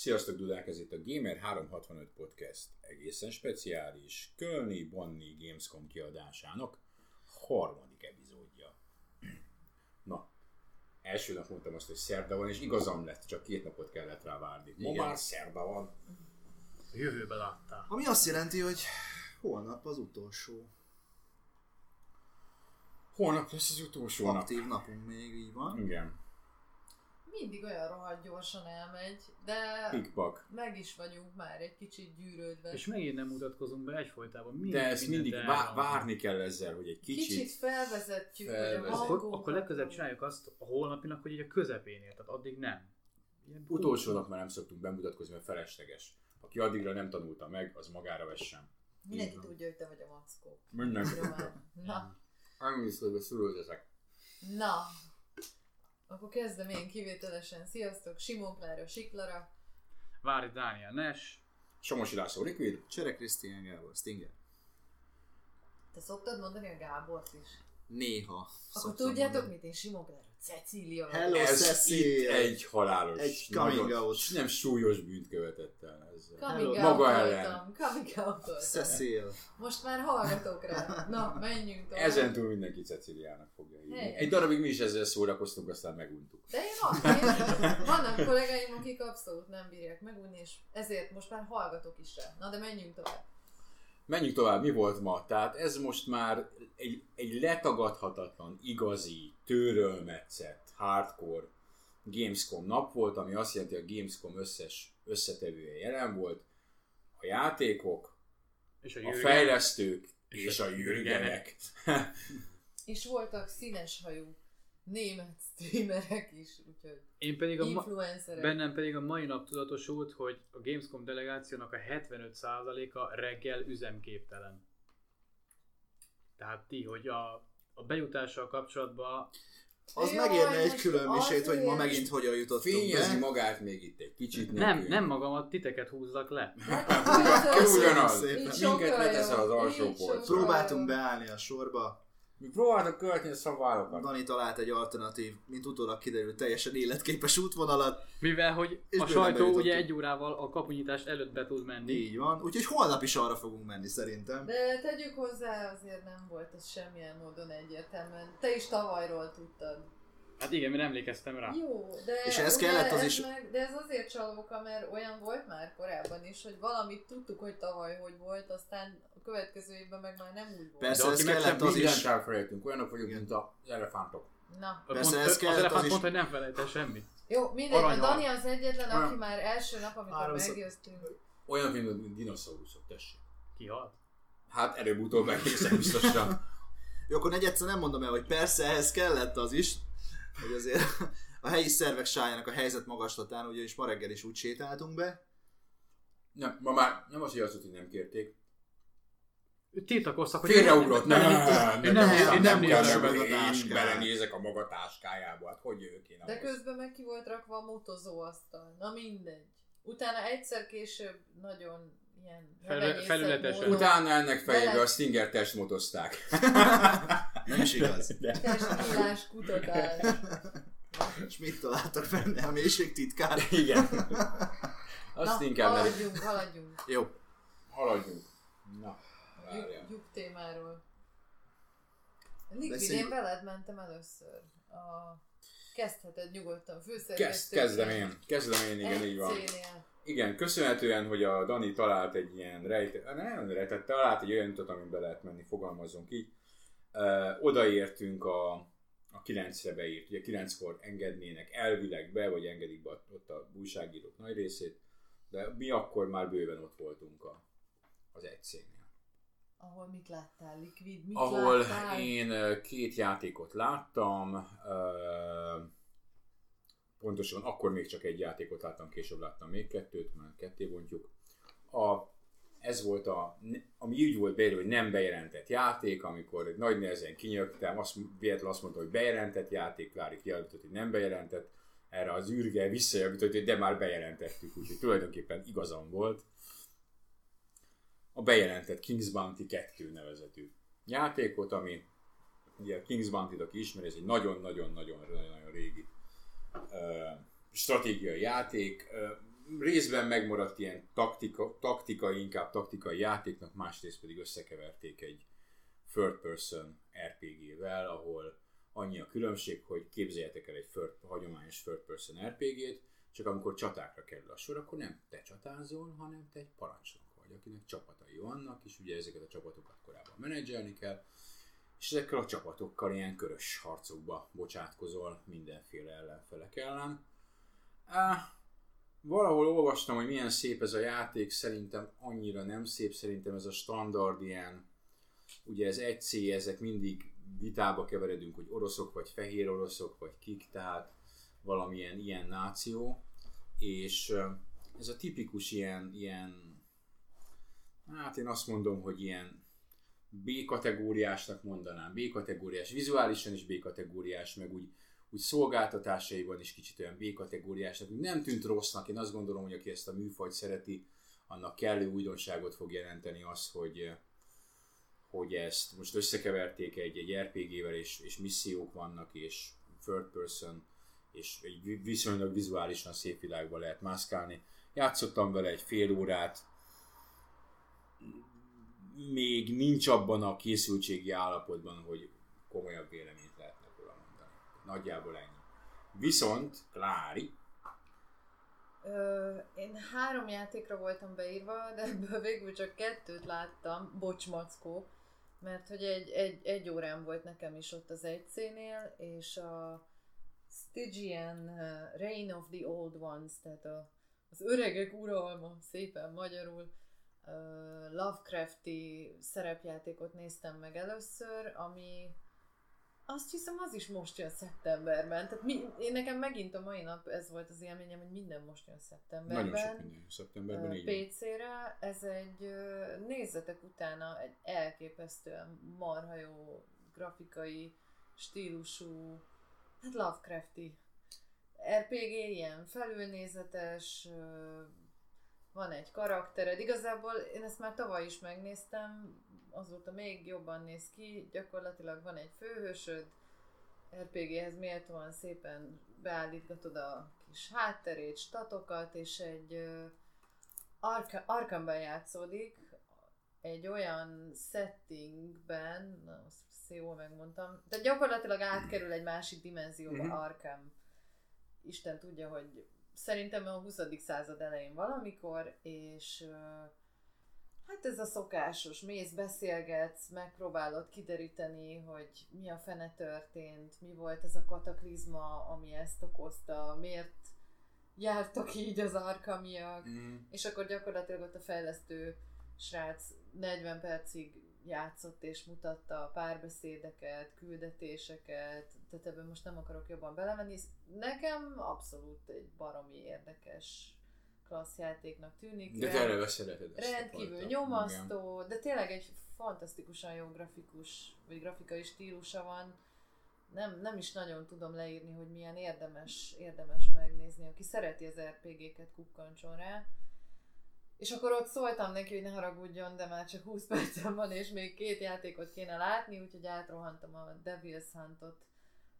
Sziasztok, Dudák, ez itt a Gamer 365 Podcast egészen speciális Kölni Bonni Gamescom kiadásának harmadik epizódja. Na, első nap mondtam azt, hogy szerda van, és igazam lett, csak két napot kellett rá várni. Ma Igen. már szerda van. A jövőbe láttál. Ami azt jelenti, hogy holnap az utolsó Holnap lesz az utolsó nap. aktív napunk még, így van. Igen, Mindig olyan rohadt gyorsan elmegy, de pikpak. meg is vagyunk már egy kicsit gyűrődve. És megint nem mutatkozunk be egyfolytában. Mindig, De ezt mindig vá- várni kell ezzel, hogy egy kicsit, kicsit... felvezetjük, hogy a felvezetjük. Akkor, akkor legközelebb csináljuk azt a holnapinak, hogy így a közepénél, tehát addig nem. Ilyen Utolsó nap már nem szoktunk bemutatkozni, mert felesleges. Aki addigra nem tanulta meg, az magára vessen. Mindenki tudja, hogy te vagy a mackó. Mindenki. Román. Na, Annyiszor beszülődözek. na. Akkor kezdem én kivételesen. Sziasztok, Simon Klára, Siklara. Vári Dániel Nes, Somosi László Liquid. Csere Krisztián Gábor, Stinger. Te szoktad mondani a Gábort is? Néha. Akkor tudjátok mondani. mit? Én Simon Klára, Cecília. Hello, Ez Cecil! itt egy halálos, Egy coming out. nem súlyos bűnt követett el ezzel. Coming Hello. out Maga ellen. coming out. Cecil. Most már hallgatok rá. Na, menjünk tovább. Ezen túl mindenki Ceciliának fogja hívni. Helyes. Egy darabig mi is ezzel szórakoztunk, aztán meguntuk. De én azt, én, vannak kollégáim, akik abszolút nem bírják megunni, és ezért most már hallgatok is rá. Na de menjünk tovább. Menjünk tovább, mi volt ma? Tehát ez most már egy, egy letagadhatatlan, igazi, tőrölmetszett, hardcore Gamescom nap volt, ami azt jelenti, hogy a Gamescom összes összetevője jelen volt. A játékok, és a, a fejlesztők és, És a a jürgenek. És voltak színes hajú német streamerek is, úgyhogy Én pedig a ma- influencerek. bennem pedig a mai nap tudatosult, hogy a Gamescom delegációnak a 75%-a reggel üzemképtelen. Tehát ti, hogy a, a bejutással kapcsolatban Az Jaj, megérne egy külön misét, hogy ma megint hogyan jutottunk Fényezi be. magát még itt egy kicsit. nem, nekünk. nem magamat, titeket húzzak le. Ugyanaz. szépen. Így Minket sokkal leteszel az alsó polcra. Próbáltunk beállni a sorba. Mi próbáltak költeni a szabályokat. Dani talált egy alternatív, mint utólag kiderült, teljesen életképes útvonalat. Mivel, hogy És a sajtó ugye egy órával a kapunyítás előtt be tud menni. Így van. Úgyhogy holnap is arra fogunk menni szerintem. De tegyük hozzá, azért nem volt ez semmilyen módon egyértelműen. Te is tavalyról tudtad. Hát igen, mert emlékeztem rá. Jó, de, És ugye kellett az ez is- Meg, de ez azért csalóka, mert olyan volt már korábban is, hogy valamit tudtuk, hogy tavaly hogy volt, aztán következő évben meg már nem úgy volt. Persze, De ez kellett az is. Elfelejtünk, olyanok vagyunk, mint az elefántok. Na, Persze, Pont- ez az kellett az elefánt is- mondta, hogy nem felejtel semmit. jó, mindegy, a. Dani az egyetlen, aki már első nap, amikor Háromszor. meggyőztünk. Olyan, mint a dinoszauruszok, tessék. Kihalt. Hát előbb-utóbb egészen biztosan. Jó, akkor negyedszer nem mondom el, hogy persze ehhez kellett az is, hogy azért a helyi szervek sájának a helyzet magaslatán, ugyanis ma reggel is úgy sétáltunk be. Nem, ma már nem az, hogy azt, hogy nem kérték. Tiltakoztak, hogy Félreugrott, nem, nem, nem, nem, nem, nem a Én táskát. belenézek a maga táskájába, hát hogy jövök én De közben meg ki volt rakva a motozóasztal. Na mindegy. Utána egyszer később nagyon ilyen felületesen. Utána ennek fejébe Bele- a Stinger testmotozták. Nem is igaz. testnyílás kutatás. És mit találtak benne? A mélység titkár? Igen. Azt Na, inkább haladjunk, haladjunk. Jó. haladjunk. Na, várjál. Lyuk, témáról. Liquid, én veled mentem először. A... Kezdheted nyugodtan, Kezd, főszerkesztő. kezdem én. Kezdem én, igen, így van. Igen, köszönhetően, hogy a Dani talált egy ilyen rejtett, nem rejtett, talált egy olyan utat, amin be lehet menni, fogalmazzunk így. Ö, odaértünk a, a 9-re beírt, ugye 9-kor engednének elvileg be, vagy engedik be ott a újságírók nagy részét, de mi akkor már bőven ott voltunk a, az egy cégnél. Ahol mit láttál, Liquid? Mit Ahol láttál? én két játékot láttam, pontosan akkor még csak egy játékot láttam, később láttam még kettőt, mert ketté bontjuk. A, ez volt a, ami úgy volt beírva, hogy nem bejelentett játék, amikor nagy nehezen kinyögtem, azt, véletlenül azt mondta, hogy bejelentett játék, Klári kijelentett, hogy nem bejelentett, erre az űrge visszajavított, hogy de már bejelentettük, úgyhogy tulajdonképpen igazam volt. A bejelentett King's Bounty 2 nevezetű játékot, ami ugye a King's Bounty-t, aki ismeri, ez egy nagyon-nagyon-nagyon-nagyon régi ö, stratégiai játék. Ö, részben megmaradt ilyen taktika, taktikai, inkább taktikai játéknak, másrészt pedig összekeverték egy third person RPG-vel, ahol annyi a különbség, hogy képzeljetek el egy third, hagyományos third person RPG-t, csak amikor csatákra kerül a sor, akkor nem te csatázol, hanem te egy parancsnok vagy, akinek csapatai vannak, és ugye ezeket a csapatokat korábban menedzselni kell, és ezekkel a csapatokkal ilyen körös harcokba bocsátkozol mindenféle ellenfelek ellen. Á, valahol olvastam, hogy milyen szép ez a játék, szerintem annyira nem szép, szerintem ez a standard ilyen, ugye ez egy c ezek mindig vitába keveredünk, hogy oroszok vagy fehér oroszok, vagy kik, tehát valamilyen ilyen náció, és ez a tipikus ilyen, ilyen hát én azt mondom, hogy ilyen B-kategóriásnak mondanám, B-kategóriás, vizuálisan is B-kategóriás, meg úgy, úgy szolgáltatásaiban is kicsit olyan B-kategóriásnak, nem tűnt rossznak, én azt gondolom, hogy aki ezt a műfajt szereti, annak kellő újdonságot fog jelenteni az, hogy, hogy ezt most összekeverték egy, egy RPG-vel, és, és missziók vannak, és third person, és egy viszonylag vizuálisan szép világban lehet mászkálni. Játszottam vele egy fél órát, még nincs abban a készültségi állapotban, hogy komolyabb véleményt lehetne róla mondani. Nagyjából ennyi. Viszont, Klári, Ö, én három játékra voltam beírva, de ebből végül csak kettőt láttam, bocs mackó, mert hogy egy, egy, egy órán volt nekem is ott az egy nél és a Stygian Reign of the Old Ones, tehát a, az öregek uralma, szépen magyarul, Lovecrafti szerepjátékot néztem meg először, ami azt hiszem az is most jön szeptemberben. Tehát mi, én nekem megint a mai nap ez volt az élményem, hogy minden most jön szeptemberben. nagyon sok minden szeptemberben, van. PC-re. Ez egy, nézzetek utána, egy elképesztően marha jó grafikai stílusú, hát Lovecrafti RPG, ilyen felülnézetes, van egy karaktered. Igazából én ezt már tavaly is megnéztem, azóta még jobban néz ki, gyakorlatilag van egy főhősöd, RPG-hez méltóan szépen beállítgatod a kis hátterét, statokat, és egy Ark- Arkhamben játszódik, egy olyan settingben, na, azt jól megmondtam, de gyakorlatilag átkerül egy másik dimenzióba Mhm. Arkham. Isten tudja, hogy szerintem a 20. század elején valamikor, és Hát ez a szokásos, mész, beszélgetsz, megpróbálod kideríteni, hogy mi a fene történt, mi volt ez a kataklizma, ami ezt okozta, miért jártak így az arkamiak, Mm. és akkor gyakorlatilag ott a fejlesztő srác 40 percig játszott és mutatta a párbeszédeket, küldetéseket, tehát ebben most nem akarok jobban belemenni. Nekem abszolút egy baromi érdekes klassz játéknak tűnik. De a Rendkívül nyomasztó, de tényleg egy fantasztikusan jó grafikus, vagy grafikai stílusa van. Nem, nem is nagyon tudom leírni, hogy milyen érdemes, érdemes megnézni. Aki szereti az RPG-ket, kukkancson rá. És akkor ott szóltam neki, hogy ne haragudjon, de már csak 20 percem van, és még két játékot kéne látni, úgyhogy átrohantam a Devil's Huntot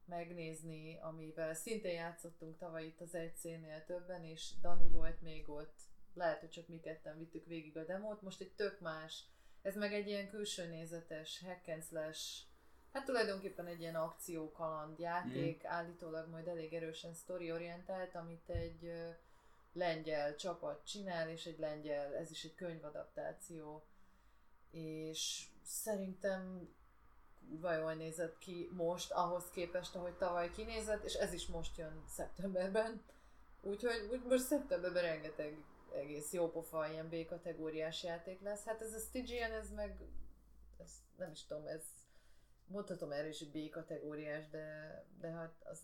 megnézni, amivel szintén játszottunk tavaly itt az egy nél többen, és Dani volt még ott. Lehet, hogy csak mi ketten vittük végig a demót, most egy tök más. Ez meg egy ilyen külső nézetes hack and slash, hát tulajdonképpen egy ilyen akció kaland játék, állítólag majd elég erősen sztoriorientált, amit egy lengyel csapat csinál, és egy lengyel, ez is egy könyvadaptáció, és szerintem kurva jól nézett ki most, ahhoz képest, ahogy tavaly kinézett, és ez is most jön szeptemberben. Úgyhogy úgy most szeptemberben rengeteg egész jó pofa ilyen B-kategóriás játék lesz. Hát ez a Stygian, ez meg, ez nem is tudom, ez mondhatom erre is, B-kategóriás, de, de hát az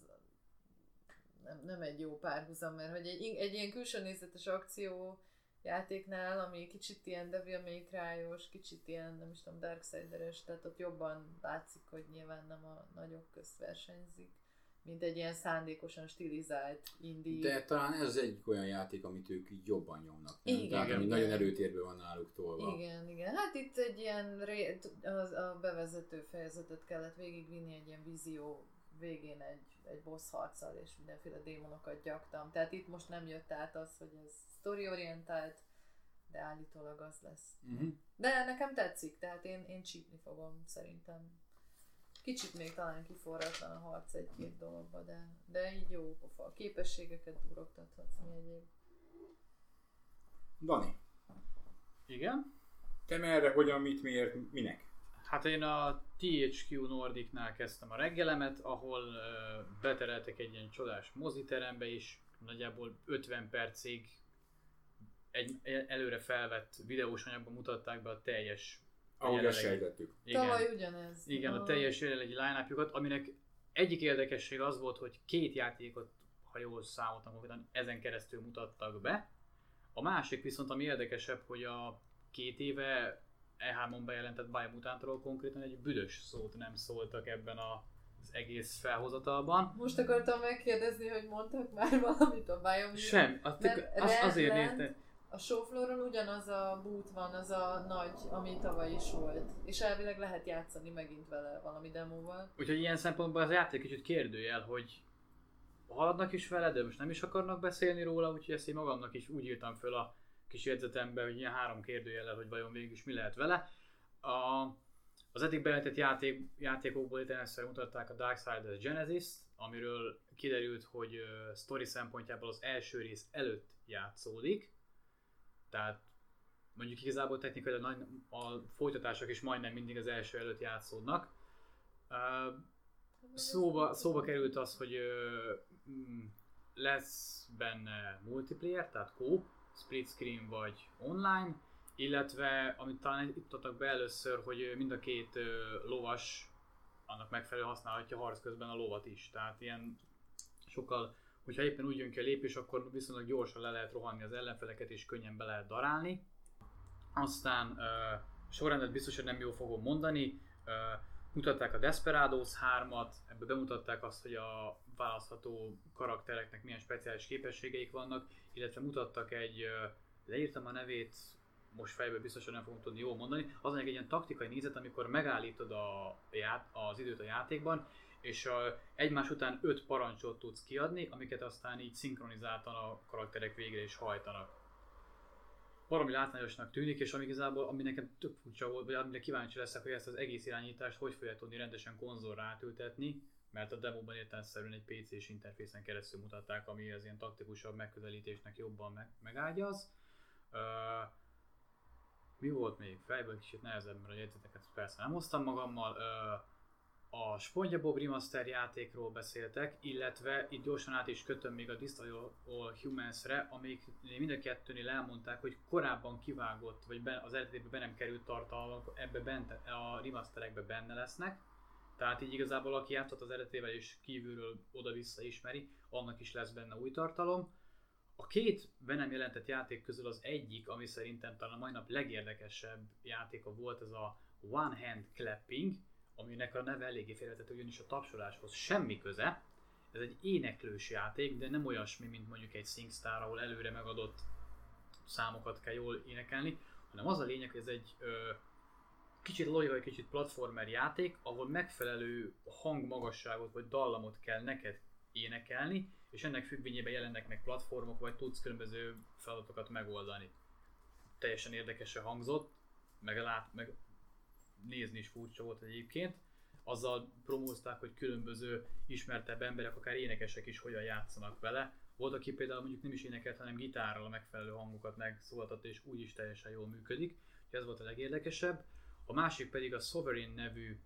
nem, nem egy jó párhuzam, mert hogy egy, egy ilyen külső nézetes akció játéknál, ami kicsit ilyen Devil May Cry-os, kicsit ilyen, nem is tudom, Darksider-es, tehát ott jobban látszik, hogy nyilván nem a nagyok közt versenyzik, mint egy ilyen szándékosan stilizált indie. De talán ez az egyik olyan játék, amit ők jobban nyomnak. Nem? Igen, Tehát ami igen. nagyon előtérben van náluk tolva. Igen, igen. Hát itt egy ilyen ré, az, a bevezető fejezetet kellett végigvinni, egy ilyen vízió végén egy, egy boss harccal és mindenféle démonokat gyaktam. Tehát itt most nem jött át az, hogy ez story-orientált, de állítólag az lesz. Uh-huh. De nekem tetszik, tehát én, én csípni fogom szerintem. Kicsit még talán kiforratlan a harc egy-két dologba, de, de így jó pofa. A képességeket durogtathatsz mi egyéb. Dani, Igen? te merre, hogyan, mit, miért, minek? Hát én a THQ Nordicnál kezdtem a reggelemet, ahol ö, betereltek egy ilyen csodás moziterembe is, nagyjából 50 percig egy előre felvett videós anyagban mutatták be a teljes Ahogy ezt jelenlegi- sejtettük. Tavaly ugyanez. Igen, a teljes jelenlegi line aminek egyik érdekesség az volt, hogy két játékot, ha jól számoltam konkrétan, ezen keresztül mutattak be. A másik viszont, ami érdekesebb, hogy a két éve E3-on bejelentett Biomutant-ról konkrétan egy büdös szót nem szóltak ebben a, az egész felhozatalban. Most akartam megkérdezni, hogy mondtak már valamit a Biomutant. Sem, Mert az, azért nézte, A showflooron ugyanaz a boot van, az a nagy, ami tavaly is volt. És elvileg lehet játszani megint vele valami demóval. Úgyhogy ilyen szempontból az játék kicsit kérdőjel, hogy haladnak is vele, de most nem is akarnak beszélni róla, úgyhogy ezt én magamnak is úgy írtam föl a kis jegyzetembe, hogy ilyen három kérdőjellel, hogy vajon végül is mi lehet vele. A, az eddig bejelentett játék, játékokból itt először mutatták a Darksiders Genesis, amiről kiderült, hogy uh, story szempontjából az első rész előtt játszódik, tehát mondjuk igazából technikailag nagy, a folytatások is majdnem mindig az első előtt játszódnak. Uh, Szóba, szóba került az, hogy mm, lesz benne multiplayer, tehát co, split screen vagy online, illetve amit talán itt adtak be először, hogy mind a két lovas annak megfelelően használhatja harc közben a lovat is. Tehát ilyen sokkal, hogyha éppen úgy jön ki a lépés, akkor viszonylag gyorsan le lehet rohanni az ellenfeleket és könnyen be lehet darálni. Aztán uh, sorrendet biztos, hogy nem jól fogom mondani. Uh, mutatták a Desperados 3-at, ebből bemutatták azt, hogy a választható karaktereknek milyen speciális képességeik vannak, illetve mutattak egy, leírtam a nevét, most fejből biztosan nem fogom tudni jól mondani, az egy ilyen taktikai nézet, amikor megállítod a ját, az időt a játékban, és a, egymás után öt parancsot tudsz kiadni, amiket aztán így szinkronizáltan a karakterek végre is hajtanak. Valami látványosnak tűnik, és ami igazából, ami nekem tök furcsa volt, vagy amire kíváncsi leszek, hogy ezt az egész irányítást hogy fogják tudni rendesen konzolra átültetni, mert a demóban értelemszerűen egy PC-s interfészen keresztül mutatták, ami az ilyen taktikusabb megközelítésnek jobban meg, megágyaz. Uh, mi volt még? Fejből kicsit nehezebb, mert a jegyzeteket persze nem hoztam magammal. Uh, a SpongeBob Remaster játékról beszéltek, illetve itt gyorsan át is kötöm még a Destroy All Humans-re, amik mind a kettőnél elmondták, hogy korábban kivágott, vagy az eredetibe be nem került tartalmak, ebbe bent, a remasterekbe benne lesznek. Tehát így igazából aki játszott az eredetével és kívülről oda-vissza ismeri, annak is lesz benne új tartalom. A két be nem jelentett játék közül az egyik, ami szerintem talán a mai nap legérdekesebb játéka volt, ez a One Hand Clapping, aminek a neve eléggé félretető, ugyanis a tapsoláshoz semmi köze. Ez egy éneklős játék, de nem olyasmi, mint mondjuk egy SingStar, ahol előre megadott számokat kell jól énekelni, hanem az a lényeg, hogy ez egy ö, kicsit logikai, kicsit platformer játék, ahol megfelelő hangmagasságot vagy dallamot kell neked énekelni, és ennek függvényében jelennek meg platformok, vagy tudsz különböző feladatokat megoldani. Teljesen érdekesen hangzott, meg, lát, meg nézni is furcsa volt egyébként. Azzal promózták, hogy különböző ismertebb emberek, akár énekesek is hogyan játszanak vele. Volt, aki például mondjuk nem is énekelt, hanem gitárral a megfelelő hangokat megszólaltat, és úgy is teljesen jól működik. Ez volt a legérdekesebb. A másik pedig a Sovereign nevű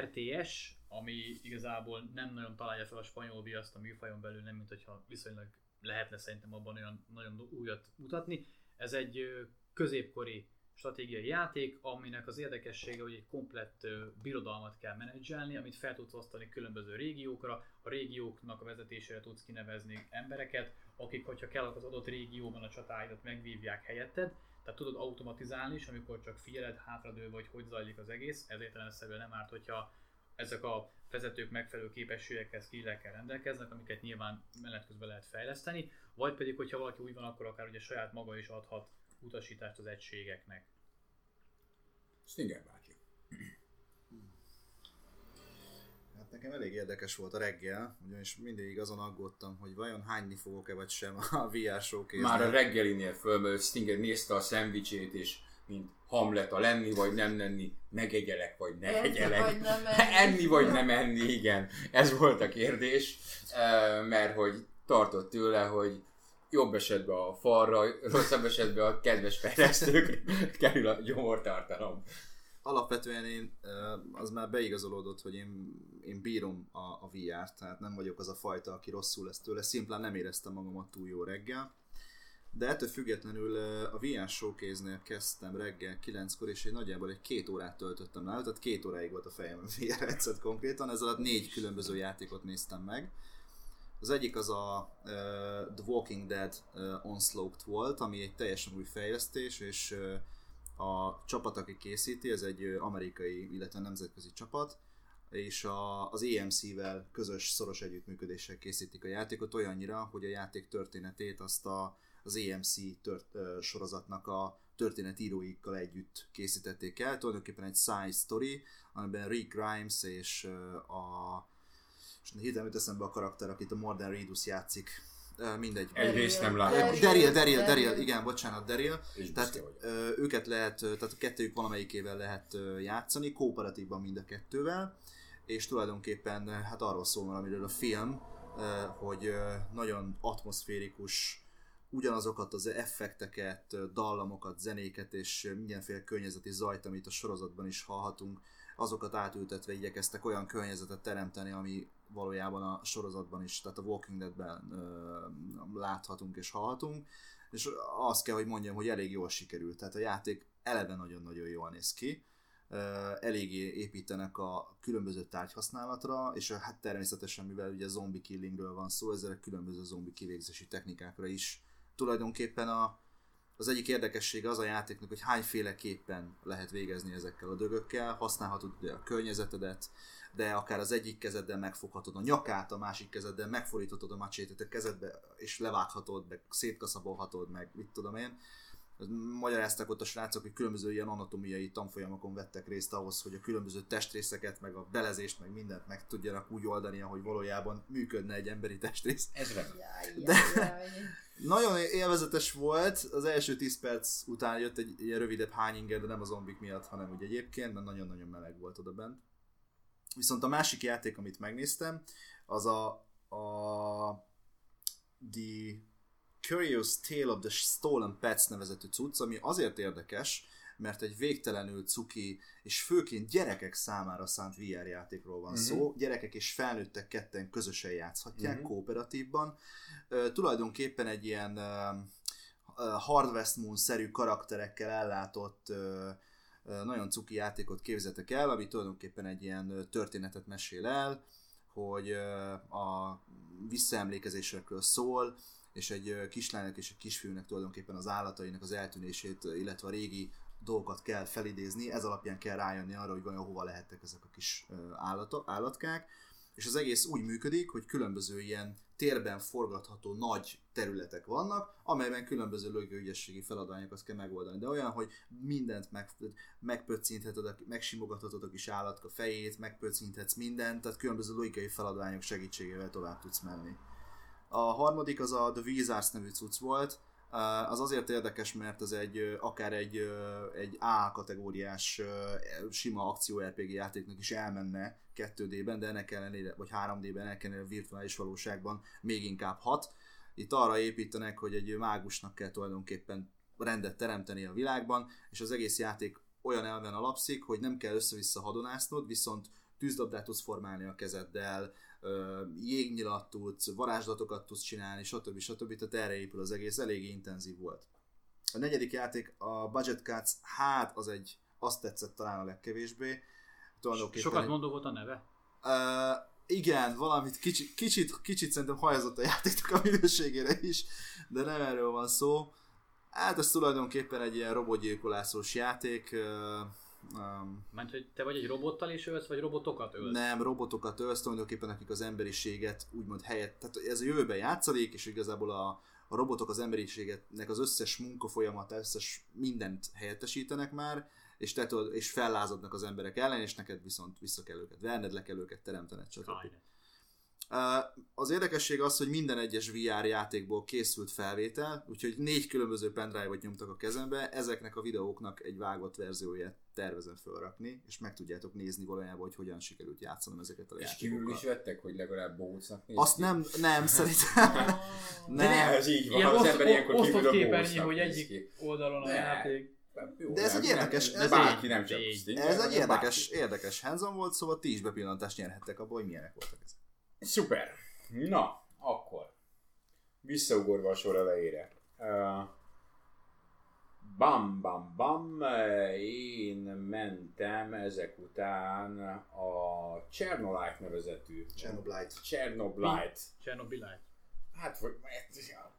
RTS, ami igazából nem nagyon találja fel a spanyol viaszt a műfajon belül, nem mint hogyha viszonylag lehetne szerintem abban olyan nagyon újat mutatni. Ez egy középkori stratégiai játék, aminek az érdekessége, hogy egy komplett birodalmat kell menedzselni, amit fel tudsz osztani különböző régiókra, a régióknak a vezetésére tudsz kinevezni embereket, akik, hogyha kell, az adott régióban a csatáidat megvívják helyetted, tehát tudod automatizálni is, amikor csak figyeled hátradő vagy hogy zajlik az egész, ezért értelemszerűen nem árt, hogyha ezek a vezetők megfelelő képességekkel, skillekkel rendelkeznek, amiket nyilván menet közben lehet fejleszteni, vagy pedig, hogyha valaki úgy van, akkor akár ugye saját maga is adhat utasítást az egységeknek. Stinger bácsi. Hát nekem elég érdekes volt a reggel, ugyanis mindig azon aggódtam, hogy vajon hányni fogok-e vagy sem a VR showcase Már a reggelinél fölmerült, Stinger nézte a szendvicsét, és mint Hamlet a lenni vagy nem lenni, megegyelek vagy ne Enni egyelek. vagy nem enni. enni vagy nem enni, igen. Ez volt a kérdés, eh, mert hogy tartott tőle, hogy jobb esetben a falra, rosszabb esetben a kedves fejlesztők kerül a gyomortartalom. alapvetően én, az már beigazolódott, hogy én, én bírom a, a VR-t, tehát nem vagyok az a fajta, aki rosszul lesz tőle, szimplán nem éreztem magamat túl jó reggel. De ettől függetlenül a VR showcase-nél kezdtem reggel 9-kor, és én nagyjából egy két órát töltöttem nála, tehát két óráig volt a fejem a VR headset konkrétan, ez alatt négy különböző játékot néztem meg. Az egyik az a uh, The Walking Dead uh, Onslaught volt, ami egy teljesen új fejlesztés, és uh, a csapat, aki készíti, ez egy amerikai, illetve nemzetközi csapat, és a, az EMC-vel közös szoros együttműködéssel készítik a játékot olyannyira, hogy a játék történetét azt a, az EMC tört, ö, sorozatnak a történetíróikkal együtt készítették el. Tulajdonképpen egy side story, amiben Rick Grimes és ö, a és hirtelen jut eszembe a karakter, akit a Morden Reedus játszik. Mindegy. Egyrészt nem látom. Daryl. Daryl, Daryl, igen, bocsánat, Daryl. Tehát őket lehet, tehát a kettőjük valamelyikével lehet játszani, kooperatívban mind a kettővel, és tulajdonképpen hát arról szól valamiről a film, hogy nagyon atmoszférikus, ugyanazokat az effekteket, dallamokat, zenéket és mindenféle környezeti zajt, amit a sorozatban is hallhatunk, azokat átültetve igyekeztek olyan környezetet teremteni, ami valójában a sorozatban is, tehát a Walking Deadben ö, láthatunk és hallhatunk és azt kell, hogy mondjam, hogy elég jól sikerült. Tehát a játék eleve nagyon-nagyon jól néz ki. Eléggé építenek a különböző tárgyhasználatra, és hát természetesen, mivel ugye zombi killingről van szó, ezzel különböző zombi kivégzési technikákra is tulajdonképpen a, az egyik érdekessége az a játéknak, hogy hányféleképpen lehet végezni ezekkel a dögökkel. Használhatod ugye a környezetedet, de akár az egyik kezeddel megfoghatod a nyakát, a másik kezeddel megfordíthatod a macsétet a kezedbe, és levághatod, meg szétkaszabolhatod, meg mit tudom én. Magyarázták ott a srácok, hogy különböző ilyen anatomiai tanfolyamokon vettek részt ahhoz, hogy a különböző testrészeket, meg a belezést, meg mindent meg tudjanak úgy oldani, ahogy valójában működne egy emberi testrész. Ez De- jaj, jaj. Nagyon élvezetes volt, az első 10 perc után jött egy ilyen rövidebb hányinger, de nem a zombik miatt, hanem úgy egyébként, mert nagyon-nagyon meleg volt oda bent. Viszont a másik játék, amit megnéztem, az a, a The Curious Tale of the Stolen Pets nevezetű cucc, ami azért érdekes, mert egy végtelenül cuki, és főként gyerekek számára szánt VR játékról van Mhm. szó. Gyerekek és felnőttek ketten közösen játszhatják, Mhm. kooperatívban. Ö, tulajdonképpen egy ilyen ö, ö, Harvest Moon-szerű karakterekkel ellátott ö, nagyon cuki játékot képzeltek el, ami tulajdonképpen egy ilyen történetet mesél el, hogy a visszaemlékezésekről szól, és egy kislánynak és egy kisfiúnak tulajdonképpen az állatainak az eltűnését, illetve a régi dolgokat kell felidézni, ez alapján kell rájönni arra, hogy vajon hova lehettek ezek a kis állatok, állatkák, és az egész úgy működik, hogy különböző ilyen térben forgatható nagy területek vannak, amelyben különböző lögőügyességi feladványokat kell megoldani. De olyan, hogy mindent meg, megpöccintheted, megsimogathatod a kis állatka fejét, megpöccinthetsz mindent, tehát különböző logikai feladványok segítségével tovább tudsz menni. A harmadik az a The Wizards nevű cucc volt, az azért érdekes, mert ez egy akár egy, egy A kategóriás sima akció RPG játéknak is elmenne 2D-ben, de ennek ellenére, vagy 3D-ben, ennek ellenére virtuális valóságban még inkább hat. Itt arra építenek, hogy egy mágusnak kell tulajdonképpen rendet teremteni a világban, és az egész játék olyan elven alapszik, hogy nem kell össze-vissza hadonásznod, viszont tűzdabdát tudsz formálni a kezeddel, jégnyilat tudsz, varázslatokat tudsz csinálni, stb. stb. Tehát erre épül az egész, eléggé intenzív volt. A negyedik játék, a Budget Cuts, hát az egy, azt tetszett talán a legkevésbé. Tulajdonképpen Sokat egy- mondó volt a neve? Uh, igen, valamit kicsit, kicsit, kicsit szerintem hajazott a játéknak a minőségére is, de nem erről van szó. Hát ez tulajdonképpen egy ilyen robotgyilkolászós játék. Uh, um, Mert hogy te vagy egy robottal is ölsz, vagy robotokat ölsz? nem, robotokat ölsz tulajdonképpen, akik az emberiséget úgymond helyett, tehát ez a jövőben játszalék, és igazából a, a robotok az emberiségetnek az összes munkafolyamat, összes mindent helyettesítenek már, és, te tudod, és fellázadnak az emberek ellen, és neked viszont vissza kell őket verned, le kell őket teremtened, stb. Az érdekesség az, hogy minden egyes VR játékból készült felvétel, úgyhogy négy különböző pendrive-ot nyomtak a kezembe, ezeknek a videóknak egy vágott verzióját tervezem felrakni, és meg tudjátok nézni valójában, hogy hogyan sikerült játszanom ezeket a És kívül is játékokat. vettek, hogy legalább bohócnak néz Azt ki? nem, nem, szerintem De nem. ez így van, Ilyen az ember ilyenkor osztott kívülről képernyő, hogy egyik oldalon a játék. Jó, De ez nem, egy érdekes- nem, ez bárki nem csak Ez egy érdekes, bárki. érdekes hands volt, szóval ti is bepillantást nyerhettek abba, hogy milyenek voltak ezek. Szuper. Na, akkor. Visszaugorva a sor elejére. Uh, bam, bam, bam. Én mentem ezek után a Chernolite nevezetű. Chernobylite. Chernobylite. Chernobylite. Hát, hogy,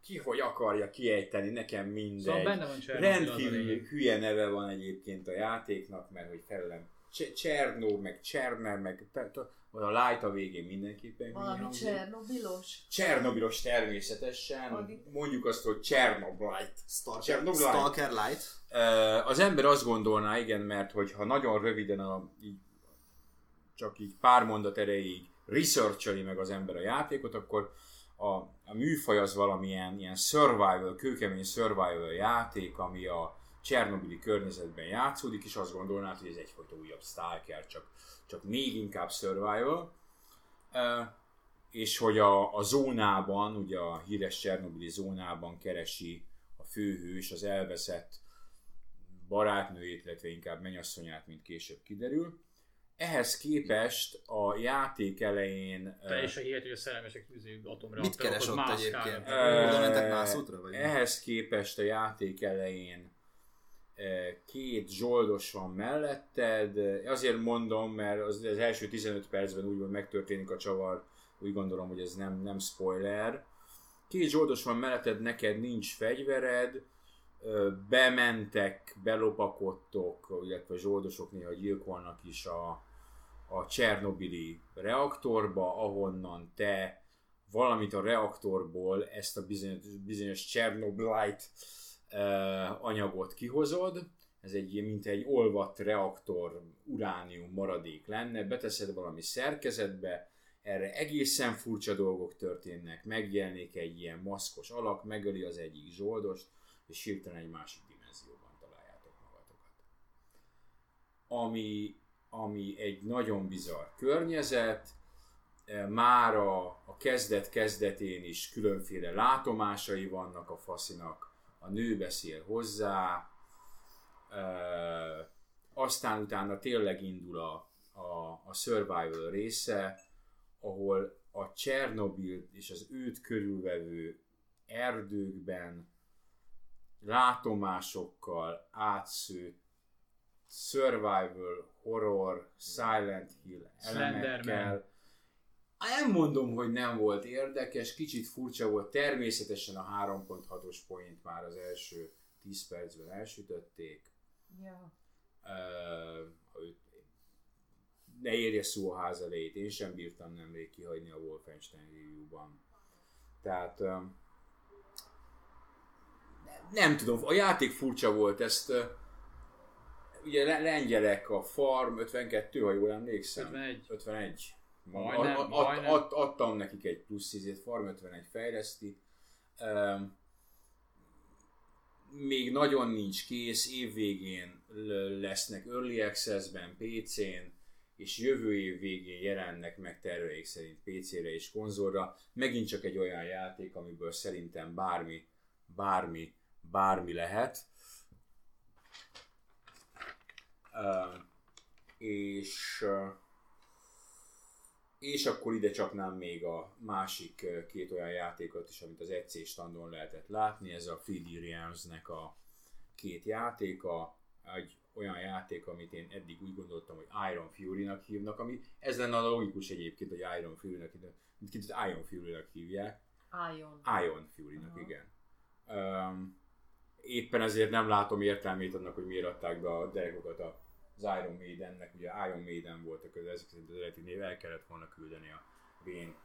ki hogy akarja kiejteni, nekem mindegy. Szóval benne van Rendkívül hülye neve van egyébként a játéknak, mert hogy felelem Csernó, meg Cserner, meg vagy a Light a végén mindenképpen Valami. Csernobilos. Csernobilos természetesen, Adi. mondjuk azt, hogy Chernobylite. Stalker. Stalker Light. Az ember azt gondolná, igen, mert hogyha nagyon röviden a, így, csak így pár mondat erejéig researcheli meg az ember a játékot, akkor a, a műfaj az valamilyen ilyen survival, kőkemény survival játék, ami a Csernobili környezetben játszódik, és azt gondolnád, hogy ez egyfajta újabb Stalker, csak, csak még inkább survival. És hogy a, a zónában, ugye a híres Csernobili zónában keresi a főhős az elveszett barátnőjét, illetve inkább mennyasszonyát, mint később kiderül. Ehhez képest a játék elején Teljesen hihető, hogy a szerelmesek üző atomra. Mit keres ott egyébként? Mentek mászútra? Vagy mi? Ehhez képest a játék elején két zsoldos van melletted. Azért mondom, mert az, az első 15 percben úgy megtörténik a csavar, úgy gondolom, hogy ez nem, nem spoiler. Két zsoldos van melletted, neked nincs fegyvered, bementek, belopakodtok, illetve zsoldosok néha gyilkolnak is a, a Csernobili reaktorba, ahonnan te valamit a reaktorból, ezt a bizonyos, bizonyos Chernobylite anyagot kihozod, ez egy mint egy olvadt reaktor uránium maradék lenne, beteszed valami szerkezetbe, erre egészen furcsa dolgok történnek, megjelenik egy ilyen maszkos alak, megöli az egyik zsoldost, és hirtelen egy másik dimenzióban találjátok magatokat. Ami, ami egy nagyon bizarr környezet, már a, a kezdet kezdetén is különféle látomásai vannak a faszinak, a nő beszél hozzá, aztán utána tényleg indul a, a, a survival része, ahol a Csernobil és az őt körülvevő erdőkben látomásokkal átszőtt survival, horror, Silent Hill elemekkel. Nem mondom, hogy nem volt érdekes, kicsit furcsa volt, természetesen a 3.6-os point már az első 10 percben elsütötték. Ja. Hogy ne érje szó a ház elejét, én sem bírtam nemrég kihagyni a Wolfenstein review-ban. Tehát ö, nem tudom, a játék furcsa volt, ezt ö, ugye le- lengyelek a Farm 52, ha jól emlékszem. 51. 51. Ma- Majdnem, ad, majdnem. ad, adtam nekik egy plusz izét, Farm 51 fejleszti. Um, még nagyon nincs kész, évvégén lesznek Early Access-ben, PC-n, és jövő év végén jelennek meg terveik szerint PC-re és konzolra. Megint csak egy olyan játék, amiből szerintem bármi, bármi, bármi lehet. Uh, és uh, és akkor ide csapnám még a másik két olyan játékot is, amit az EC standon lehetett látni, ez a Freedy Realms-nek a két játéka, egy olyan játék, amit én eddig úgy gondoltam, hogy Iron Fury-nak hívnak, ami ez lenne a logikus egyébként, hogy Iron Fury-nak hívnak, kicsit Iron Fury-nak hívják, Ion. Ion Fury-nak, Aha. igen. Um, éppen ezért nem látom értelmét annak, hogy miért adták be a derekokat a az Iron Maidennek, ugye Iron Maiden volt a közül, ezek szerint az eredeti név, el kellett volna küldeni a vén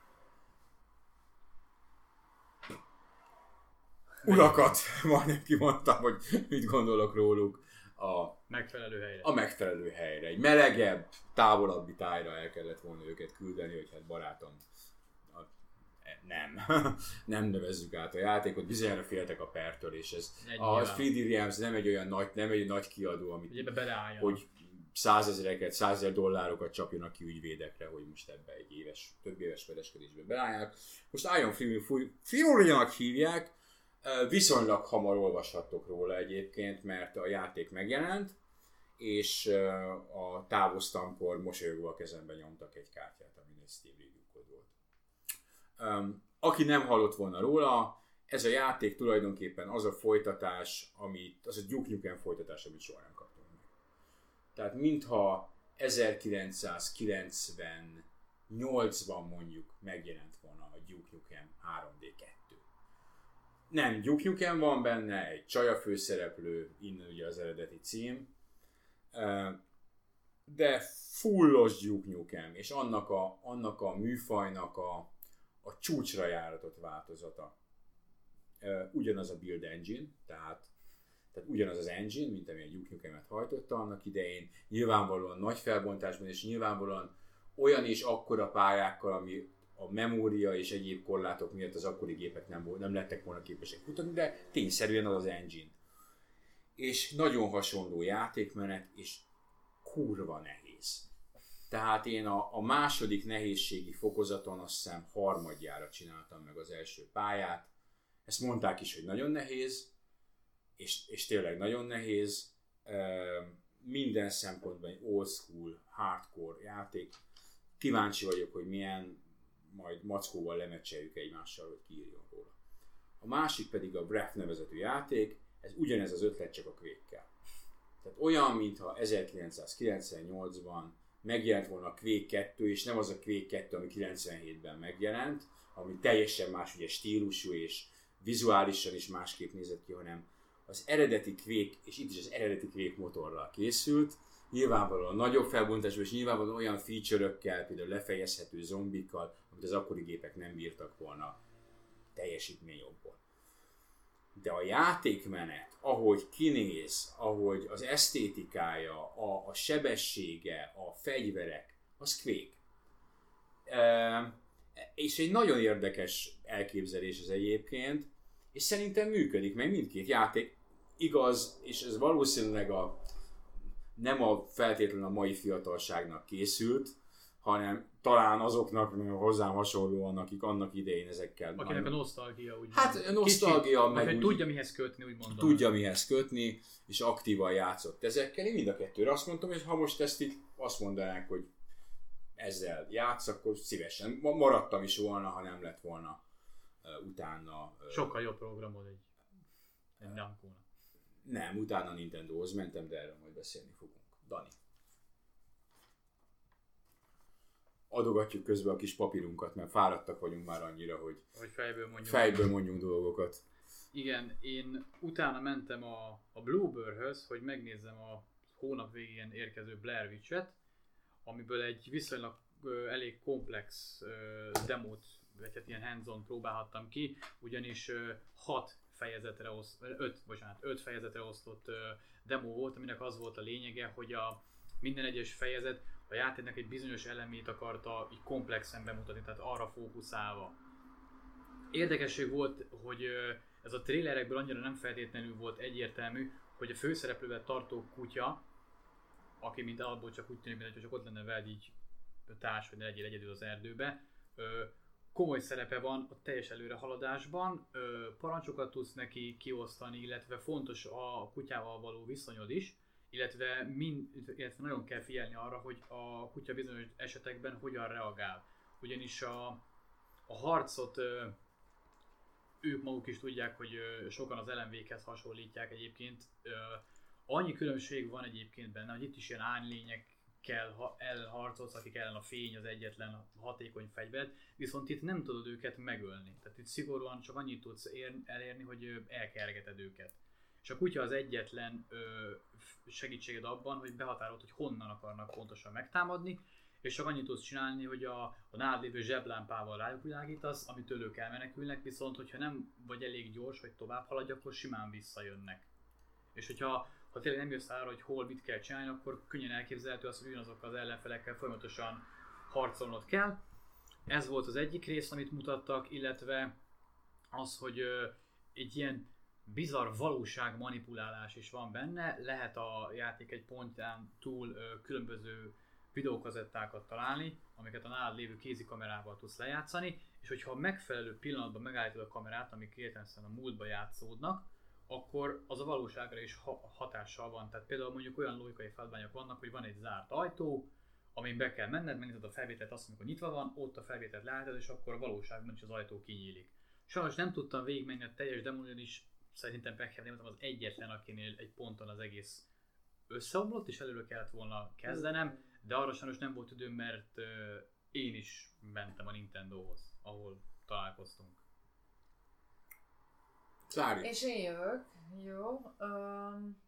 urakat, majdnem kimondtam, hogy mit gondolok róluk. a, Megfelelő helyre. a megfelelő helyre. Egy melegebb, távolabbi tájra el kellett volna őket küldeni, hogy hát barátom, e, nem, nem nevezzük át a játékot, bizonyára féltek a pertől, és ez Egy a. Speedy Realms nem egy olyan nagy, nem egy nagy kiadó, amit beleálljon. hogy százezereket, százezer dollárokat csapjanak ki ügyvédekre, hogy most ebbe egy éves, több éves pereskedésbe beállják. Most Iron Fury-nak hívják, viszonylag hamar olvashattok róla egyébként, mert a játék megjelent, és a távoztamkor mosolyogva a kezembe nyomtak egy kártyát, ami egy Steam Review volt. Aki nem hallott volna róla, ez a játék tulajdonképpen az a folytatás, amit, az a Duke folytatás, amit soha nem meg. Tehát mintha 1998-ban mondjuk megjelent volna a Duke Nukem 3D2. Nem, Duke Nukem van benne, egy csaja főszereplő, innen ugye az eredeti cím, de fullos Duke Nukem, és annak a, annak a műfajnak a, a csúcsra járatott változata. Ugyanaz a build engine, tehát tehát ugyanaz az engine, mint ami a Duke Nukem-et hajtotta annak idején, nyilvánvalóan nagy felbontásban, és nyilvánvalóan olyan és akkora pályákkal, ami a memória és egyéb korlátok miatt az akkori gépek nem, nem lettek volna képesek futni, de tényszerűen az az engine. És nagyon hasonló játékmenet, és kurva nehéz. Tehát én a, a második nehézségi fokozaton azt hiszem harmadjára csináltam meg az első pályát. Ezt mondták is, hogy nagyon nehéz, és, és tényleg nagyon nehéz. Minden szempontban egy old school, hardcore játék. Kíváncsi vagyok, hogy milyen, majd mackóval lemecseljük egymással, hogy kiírjon róla. A másik pedig a Breath nevezetű játék, ez ugyanez az ötlet, csak a kvékkel. Tehát olyan, mintha 1998-ban megjelent volna a Quake 2, és nem az a Quake 2, ami 97-ben megjelent, ami teljesen más ugye stílusú és vizuálisan is másképp nézett ki, hanem az eredeti Quake, és itt is az eredeti Quake motorral készült, nyilvánvalóan nagyobb felbontású, és nyilvánvalóan olyan feature-ökkel, például lefejezhető zombikkal, amit az akkori gépek nem bírtak volna teljesítményokból. De a játékmenet, ahogy kinéz, ahogy az esztétikája, a, a sebessége, a fegyverek, az Quake. E, és egy nagyon érdekes elképzelés ez egyébként, és szerintem működik, meg mindkét játék igaz, és ez valószínűleg a, nem a feltétlenül a mai fiatalságnak készült, hanem talán azoknak hozzám hasonlóan, akik annak idején ezekkel Akinek a nosztalgia úgy Hát nosztalgia, Kicsit, meg úgy- tudja mihez kötni, úgy mondom. tudja mihez kötni, és aktívan játszott ezekkel. Én mind a kettőre azt mondtam, hogy ha most ezt így azt mondanák, hogy ezzel játsz, akkor szívesen Ma- maradtam is volna, ha nem lett volna utána. Sokkal jobb programod egy, egy Namco-nak. Nem, utána Nintendohoz mentem, de erről majd beszélni fogunk. Dani. Adogatjuk közben a kis papírunkat, mert fáradtak vagyunk már annyira, hogy Hogy fejből mondjuk. fejből mondjunk dolgokat. Igen, én utána mentem a, a Bluebird-höz, hogy megnézzem a hónap végén érkező Blair Witch-et, amiből egy viszonylag ö, elég komplex ö, demót, vagy hát ilyen hands-on próbálhattam ki, ugyanis hat fejezetre oszt, öt, bocsánat, öt fejezetre osztott demo volt, aminek az volt a lényege, hogy a minden egyes fejezet a játéknak egy bizonyos elemét akarta így komplexen bemutatni, tehát arra fókuszálva. Érdekesség volt, hogy ez a trailerekből annyira nem feltétlenül volt egyértelmű, hogy a főszereplővel tartó kutya, aki mint alapból csak úgy tűnik, mintha csak ott lenne veled így társ, hogy ne legyél egyedül az erdőbe, komoly szerepe van a teljes előrehaladásban, ö, parancsokat tudsz neki kiosztani, illetve fontos a kutyával való viszonyod is, illetve, mind, illetve nagyon kell figyelni arra, hogy a kutya bizonyos esetekben hogyan reagál. Ugyanis a, a harcot ők maguk is tudják, hogy sokan az LMV-hez hasonlítják egyébként. Annyi különbség van egyébként benne, hogy itt is ilyen árnylényekkel ha- elharcolsz, akik ellen a fény az egyetlen hatékony fegyver, viszont itt nem tudod őket megölni. Tehát itt szigorúan csak annyit tudsz ér- elérni, hogy elkergeted őket. És a kutya az egyetlen ö, segítséged abban, hogy behatárolod, hogy honnan akarnak pontosan megtámadni, és csak annyit tudsz csinálni, hogy a, a nálad lévő zseblámpával rájuk világítasz, amitől ők elmenekülnek, viszont hogyha nem vagy elég gyors, hogy tovább haladj, akkor simán visszajönnek. És hogyha ha tényleg nem jössz arra, hogy hol mit kell csinálni, akkor könnyen elképzelhető az, hogy ugyanazokkal az ellenfelekkel folyamatosan harcolnod kell. Ez volt az egyik rész, amit mutattak, illetve az, hogy egy ilyen bizarr valóság manipulálás is van benne, lehet a játék egy pontján túl különböző videókazettákat találni, amiket a nálad lévő kézikamerával tudsz lejátszani, és hogyha megfelelő pillanatban megállítod a kamerát, amik értelemszerűen a múltba játszódnak, akkor az a valóságra is ha- hatással van. Tehát például mondjuk olyan logikai feladványok vannak, hogy van egy zárt ajtó, amin be kell menned, megnézed a felvételt azt, amikor nyitva van, ott a felvételt leállítod, és akkor a valóságban is az ajtó kinyílik. Sajnos nem tudtam végigmenni a teljes demójon is, szerintem Beckham nem az egyetlen, akinél egy ponton az egész összeomlott, és előre kellett volna kezdenem, de arra sajnos nem volt időm, mert én is mentem a Nintendohoz, ahol találkoztunk. Klári. És én jövök, jó. Um,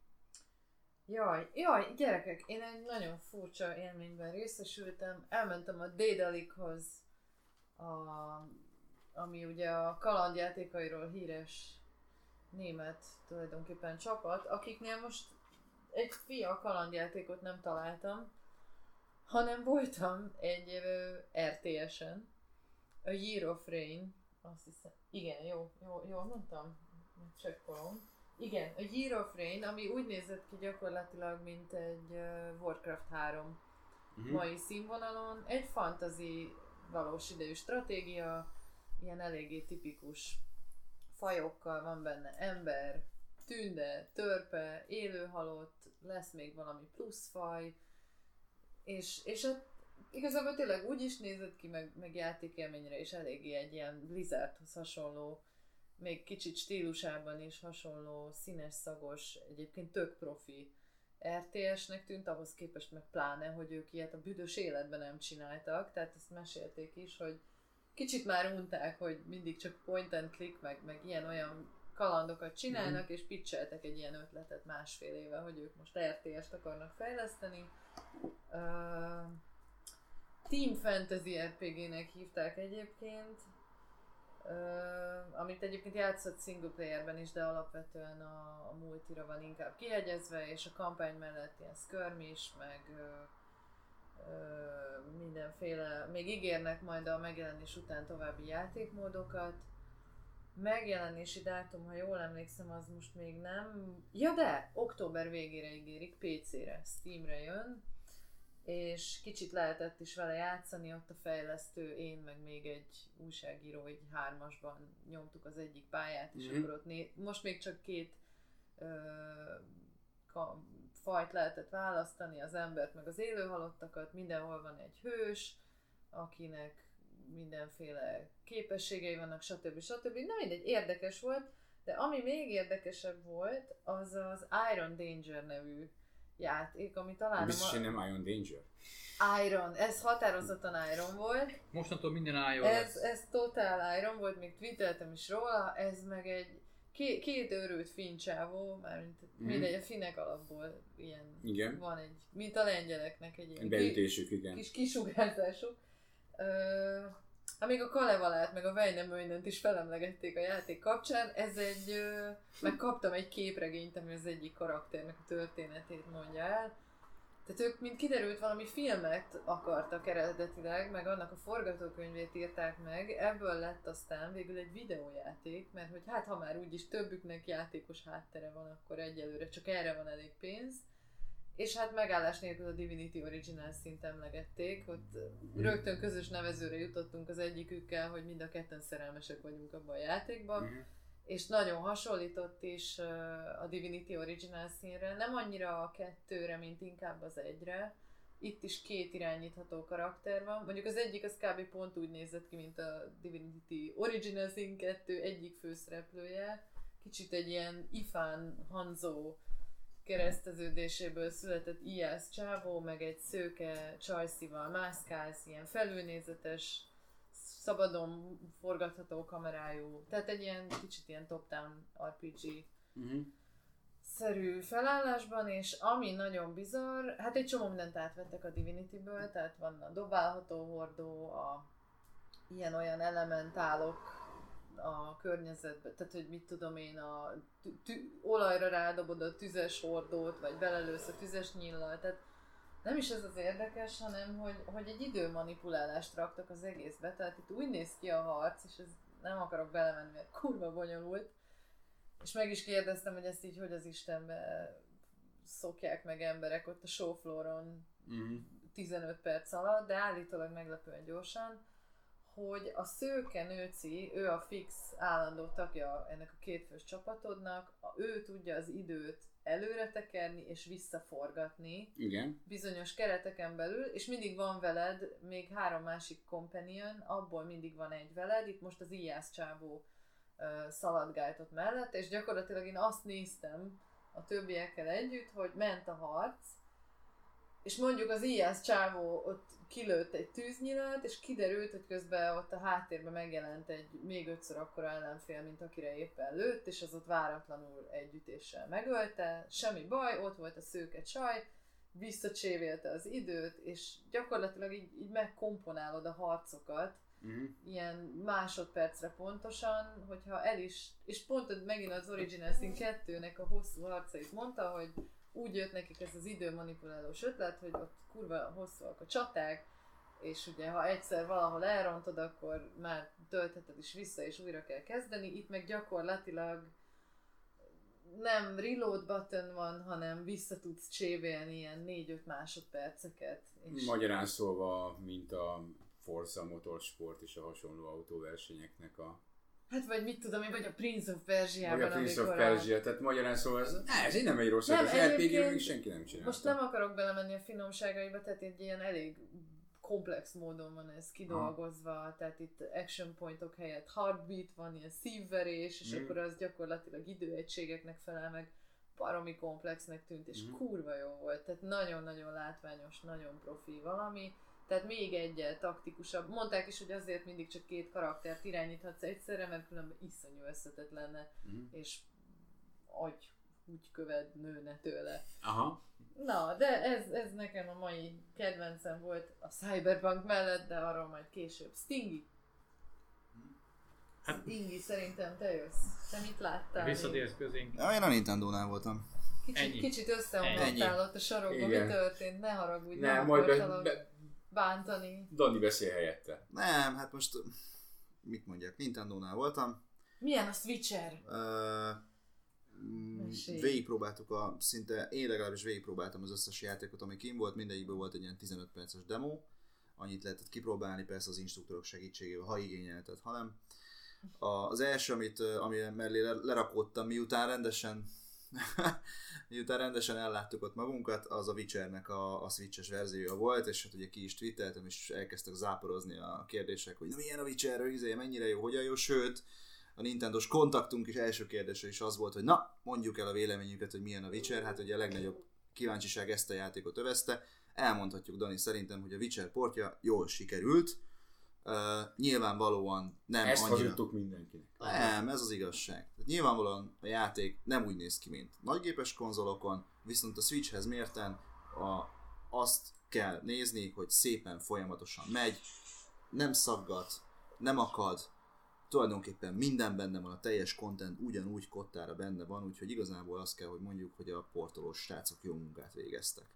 jaj, jaj, gyerekek, én egy nagyon furcsa élményben részesültem. Elmentem a Dédalikhoz, a, ami ugye a kalandjátékairól híres német tulajdonképpen csapat, akiknél most egy fia kalandjátékot nem találtam, hanem voltam egy RTS-en, a Year of Rain, azt hiszem, igen, jó, jó, jól mondtam? Csekkolom. Igen, a Year of Rain, ami úgy nézett ki gyakorlatilag, mint egy Warcraft 3 Mhm. mai színvonalon. Egy fantasy valós idejű stratégia, ilyen eléggé tipikus fajokkal van benne ember, tünde, törpe, élőhalott, lesz még valami plusz faj, és, és hát igazából tényleg úgy is nézett ki, meg, meg játékélményre is eléggé egy ilyen Blizzardhoz hasonló, még kicsit stílusában is hasonló, színes, szagos, egyébként tök profi RTS-nek tűnt, ahhoz képest meg pláne, hogy ők ilyet a büdös életben nem csináltak, tehát ezt mesélték is, hogy kicsit már unták, hogy mindig csak point and click, meg, meg ilyen-olyan kalandokat csinálnak, és pitcheltek egy ilyen ötletet másfél éve, hogy ők most RTS-t akarnak fejleszteni. Uh, Team Fantasy RPG-nek hívták egyébként, amit egyébként játszott single playerben is, de alapvetően a, a multira van inkább kihegyezve, és a kampány mellett ilyen skirmish, meg uh, uh, mindenféle, még ígérnek majd a megjelenés után további játékmódokat. Megjelenési dátum, ha jól emlékszem, az most még nem. Ja de, október végére ígérik, PC-re, Steamre jön, és kicsit lehetett is vele játszani, ott a fejlesztő, én meg még egy újságíró, egy hármasban nyomtuk az egyik pályát, és Mhm. akkor ott né- most még csak két ö, ka- fajt lehetett választani, az embert meg az élőhalottakat, mindenhol van egy hős, akinek mindenféle képességei vannak, stb. stb. Nem mindegy, érdekes volt, de ami még érdekesebb volt, az az Iron Danger nevű játék, ami talán Biztos, hogy a... nem Iron Danger. Iron, ez határozottan Iron volt. Mostantól minden álljon Ez, lesz. ez totál Iron volt, még twitteltem is róla, ez meg egy két, két őrült fincsávó, mármint Mhm. mindegy, a finnek alapból ilyen Igen. van egy, mint a lengyeleknek egy ilyen Beütésük, igen. kis kisugárzásuk. Ö, amíg a Kalevalát meg a Weinemöjnönt is felemlegették a játék kapcsán, ez egy, meg kaptam egy képregényt, ami az egyik karakternek a történetét mondja el. Tehát ők, mint kiderült, valami filmet akartak eredetileg, meg annak a forgatókönyvét írták meg, ebből lett aztán végül egy videójáték, mert hogy hát ha már úgyis többüknek játékos háttere van, akkor egyelőre csak erre van elég pénz. És hát megállás nélkül a Divinity Original szint emlegették, ott rögtön közös nevezőre jutottunk az egyikükkel, hogy mind a ketten szerelmesek vagyunk abban a játékban, Mhm. és nagyon hasonlított is a Divinity Original színre, nem annyira a kettőre, mint inkább az egyre. Itt is két irányítható karakter van. Mondjuk az egyik az kb. pont úgy nézett ki, mint a Divinity Original Sin 2 egyik főszereplője. Kicsit egy ilyen Ifán Hanzo kereszteződéséből született Iász csávó, meg egy szőke csajszival mászkálsz, ilyen felülnézetes, szabadon forgatható kamerájú, tehát egy ilyen kicsit ilyen top-down RPG Mhm. szerű felállásban, és ami nagyon bizarr, hát egy csomó mindent átvettek a Divinity-ből, tehát van a dobálható hordó, a ilyen-olyan elementálok a környezetbe, tehát hogy mit tudom én, a tü- tü- olajra rádobod a tüzes hordót, vagy belelősz a tüzes nyillal, tehát nem is ez az érdekes, hanem hogy, hogy egy időmanipulálást raktak az egészbe, tehát itt úgy néz ki a harc, és ez nem akarok belemenni, mert kurva bonyolult, és meg is kérdeztem, hogy ezt így hogy az Istenbe szokják meg emberek ott a showflooron Uh-huh. 15 perc alatt, de állítólag meglepően gyorsan, hogy a szőke nőci, ő a fix állandó tagja ennek a kétfős csapatodnak, ő tudja az időt előre tekerni és visszaforgatni Igen. bizonyos kereteken belül, és mindig van veled még három másik companion, abból mindig van egy veled, itt most az Ijász csávó uh, szaladgált ott mellett, és gyakorlatilag én azt néztem a többiekkel együtt, hogy ment a harc, és mondjuk az Ijász csávó ott kilőtt egy tűznyilat, és kiderült, hogy közben ott a háttérben megjelent egy még ötször akkora ellenfél, mint akire éppen lőtt, és az ott váratlanul egy ütéssel megölte, semmi baj, ott volt a szőke csaj, visszacsévélte az időt, és gyakorlatilag így, így megkomponálod a harcokat, Uh-huh. ilyen másodpercre pontosan, hogyha el is, és pont megint az Original Sin 2-nek a hosszú harcait mondta, hogy úgy jött nekik ez az időmanipulálós ötlet, hogy ott kurva hosszúak a csaták, és ugye ha egyszer valahol elrontod, akkor már töltheted is vissza, és újra kell kezdeni. Itt meg gyakorlatilag nem reload button van, hanem vissza tudsz csévélni ilyen 4-5 másodperceket. És Magyarán szólva, mint a Forza Motorsport és a hasonló autóversenyeknek a... Hát vagy mit tudom én, vagy a Prince of Vagy Persia-ban, a Prince of a- Persia, tehát magyarán szólva ez, ez így nem egy rossz, Nem, az egyébként még senki nem csinálta. Most nem akarok belemenni a finomságaiba, tehát egy ilyen elég komplex módon van ez kidolgozva, tehát itt action pointok helyett heartbeat van, ilyen szívverés, és Mm. akkor az gyakorlatilag időegységeknek felel meg, baromi komplexnek tűnt, és Mm. kurva jó volt, tehát nagyon-nagyon látványos, nagyon profi valami, tehát még egyel taktikusabb. Mondták is, hogy azért mindig csak két karaktert irányíthatsz egyszerre, mert különben iszonyú összetett lenne, Mhm. és agy úgy követ nőne tőle. Aha. Na, de ez, ez nekem a mai kedvencem volt a Cyberpunk mellett, de arról majd később. Stingy. Hát- Stingy, szerintem te jössz. Te mit láttál? Visszatérsz közénk. Ja, én a Nintendo-nál voltam. Kicsit, Ennyi. kicsit összeomlottál ott a sarokban. Igen. Mi történt? Ne haragudj, Nem, nem majd be, be, bántani. Dani beszél helyette. Nem, hát most mit mondjak, Nintendo-nál voltam. Milyen a Switcher? Mm, Mesélj. végigpróbáltuk a, szinte én legalábbis végigpróbáltam az összes játékot, ami kim volt, mindegyikből volt egy ilyen 15 perces demo, annyit lehetett kipróbálni, persze az instruktorok segítségével, ha igényelted, ha nem. A, az első, amit, ami mellé le- lerakódtam, miután rendesen miután rendesen elláttuk ott magunkat, az a Witchernek a, a Switches verziója volt, és hát ugye ki is twitteltem, és elkezdtek záporozni a kérdések, hogy na milyen a Witcher, izé, mennyire jó, hogyan jó, sőt, a Nintendo-s kontaktunk is első kérdése is az volt, hogy na, mondjuk el a véleményünket, hogy milyen a Witcher, hát ugye a legnagyobb kíváncsiság ezt a játékot övezte, elmondhatjuk Dani szerintem, hogy a Witcher portja jól sikerült, uh, nyilvánvalóan nem Ezt annyira... hazudtuk mindenkinek. Nem, ez az igazság. Nyilvánvalóan a játék nem úgy néz ki, mint nagygépes konzolokon, viszont a Switchhez mérten a, azt kell nézni, hogy szépen folyamatosan megy, nem szaggat, nem akad, tulajdonképpen minden benne van, a teljes content ugyanúgy kottára benne van, úgyhogy igazából azt kell, hogy mondjuk, hogy a portolós srácok jó munkát végeztek.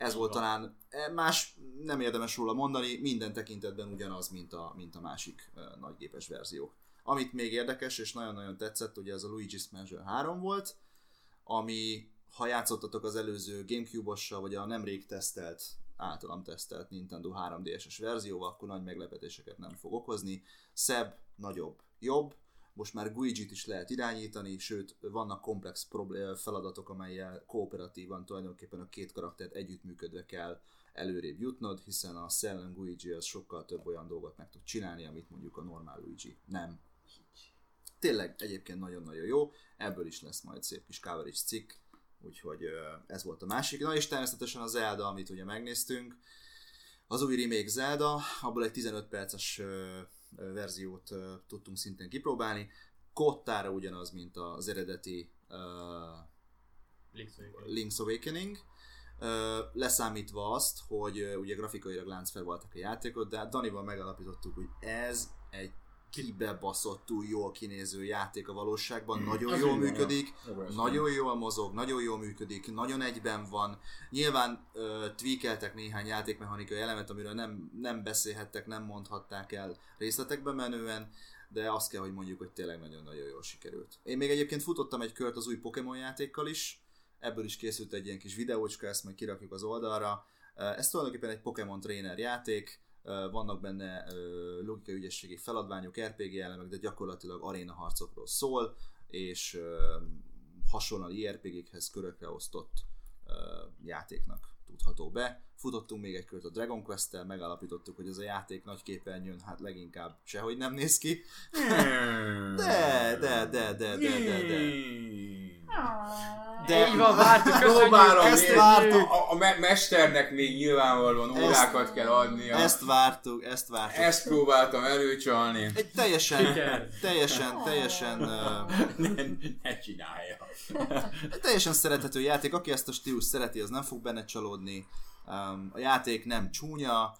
Ez volt van. talán, e, más nem érdemes róla mondani, minden tekintetben ugyanaz, mint a, mint a másik e, nagygépes verziók. Amit még érdekes, és nagyon-nagyon tetszett, ugye ez a Luigi's Mansion 3 volt, ami, ha játszottatok az előző Gamecube-ossal, vagy a nemrég tesztelt, általam tesztelt Nintendo 3DS-es verzióval, akkor nagy meglepetéseket nem fog okozni. Szebb, nagyobb, jobb, most már Guigi-t is lehet irányítani, sőt, vannak komplex feladatok, amelyel kooperatívan tulajdonképpen a két karaktert együttműködve kell előrébb jutnod, hiszen a szellem Luigi az sokkal több olyan dolgot meg tud csinálni, amit mondjuk a normál Luigi nem. Tényleg egyébként nagyon-nagyon jó, ebből is lesz majd szép kis coverage cikk, úgyhogy ez volt a másik. Na és természetesen a Zelda, amit ugye megnéztünk, az új remake Zelda, abból egy 15 perces verziót tudtunk szintén kipróbálni. Kottára ugyanaz, mint az eredeti ö, Link's Awakening. Link's Awakening, leszámítva azt, hogy ö, ugye grafikailag láncfel voltak a játékot, de hát Danival megalapítottuk, hogy ez egy kibebaszottul jól kinéző játék a valóságban, nagyon Az jól van, működik, ez nagyon jól mozog, nagyon jól működik, nagyon egyben van. Nyilván ö, tweakeltek néhány játékmechanikai elemet, amiről nem, nem beszélhettek, nem mondhatták el részletekbe menően, de azt kell, hogy mondjuk, hogy tényleg nagyon-nagyon jól sikerült. Én még egyébként futottam egy kört az új Pokémon játékkal is, ebből is készült egy ilyen kis videócska, ezt majd kirakjuk az oldalra. Ez tulajdonképpen egy Pokémon trainer játék, vannak benne logikai ügyességi feladványok, RPG elemek, de gyakorlatilag aréna harcokról szól, és hasonlóan IRPG-khez körökre osztott játéknak tudható be. Futottunk még egy kört a Dragon Quest-tel, megállapítottuk, hogy ez a játék nagy képernyőn hát leginkább sehogy nem néz ki. De, de, de, de, de, de, de. De Így van, vártuk, Próbálom, Ezt vártuk. A, a me- mesternek még nyilvánvalóan Ezt- órákat kell adnia. Ezt vártuk, ezt vártuk. Ezt próbáltam előcsalni. Egy teljesen, Siker. teljesen, teljesen, ö, ne, ne csinálja. teljesen szerethető játék. Aki ezt a stílus szereti, az nem fog benne csalódni. Um, a játék nem csúnya,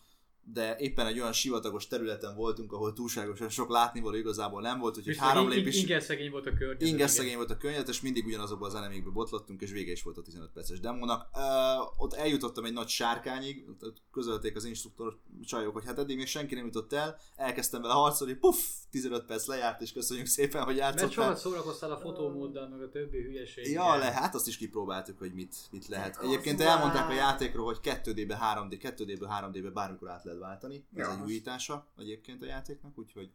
de éppen egy olyan sivatagos területen voltunk, ahol túlságosan sok látnivaló igazából nem volt, úgyhogy három lépés... Inger szegény volt a környezet. Igen. szegény volt a környezet, és mindig ugyanazokban az enemékbe botlottunk, és vége is volt a 15 perces demónak. Uh, ott eljutottam egy nagy sárkányig, ott közölték az instruktor csajok, hogy hát eddig még senki nem jutott el, elkezdtem vele harcolni, puff, 15 perc lejárt, és köszönjük szépen, hogy Mert játszottál. sokat szórakoztál a fotómóddal, meg a többi hülyeség. Ja, le, hát azt is kipróbáltuk, hogy mit, mit lehet. Az Egyébként elmondták a játékról, hogy 2D-be, 3D, 2D-ből 3D-be bármikor át lehet váltani. Ez Ja. egy újítása egyébként a játéknak, úgyhogy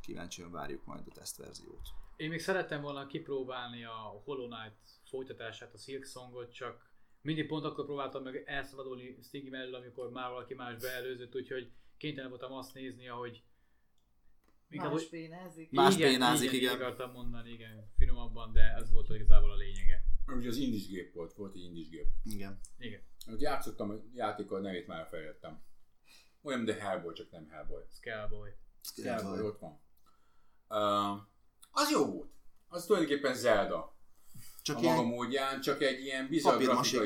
kíváncsian várjuk majd a tesztverziót. Én még szerettem volna kipróbálni a Hollow Knight folytatását, a Silk Songot, csak mindig pont akkor próbáltam meg elszabadulni Stiggy mellől, amikor már valaki más beelőzött, úgyhogy kénytelen voltam azt nézni, ahogy inkább, Más hogy bénázik. Más igen, bénázik, igen, igen. akartam mondani, igen, finomabban, de ez volt igazából a lényege. Ugye az indis gép volt, volt egy indis gép. Igen. Igen, Hogy játszottam a játékkal, nevét már elfelejtettem. Olyan, de Hellboy, csak nem Hellboy. Scaleboy. Hellboy, ott van. Uh, az jó volt. Az tulajdonképpen Zelda. Csak a ilyen maga módján, csak egy ilyen bizarr Papírmasé.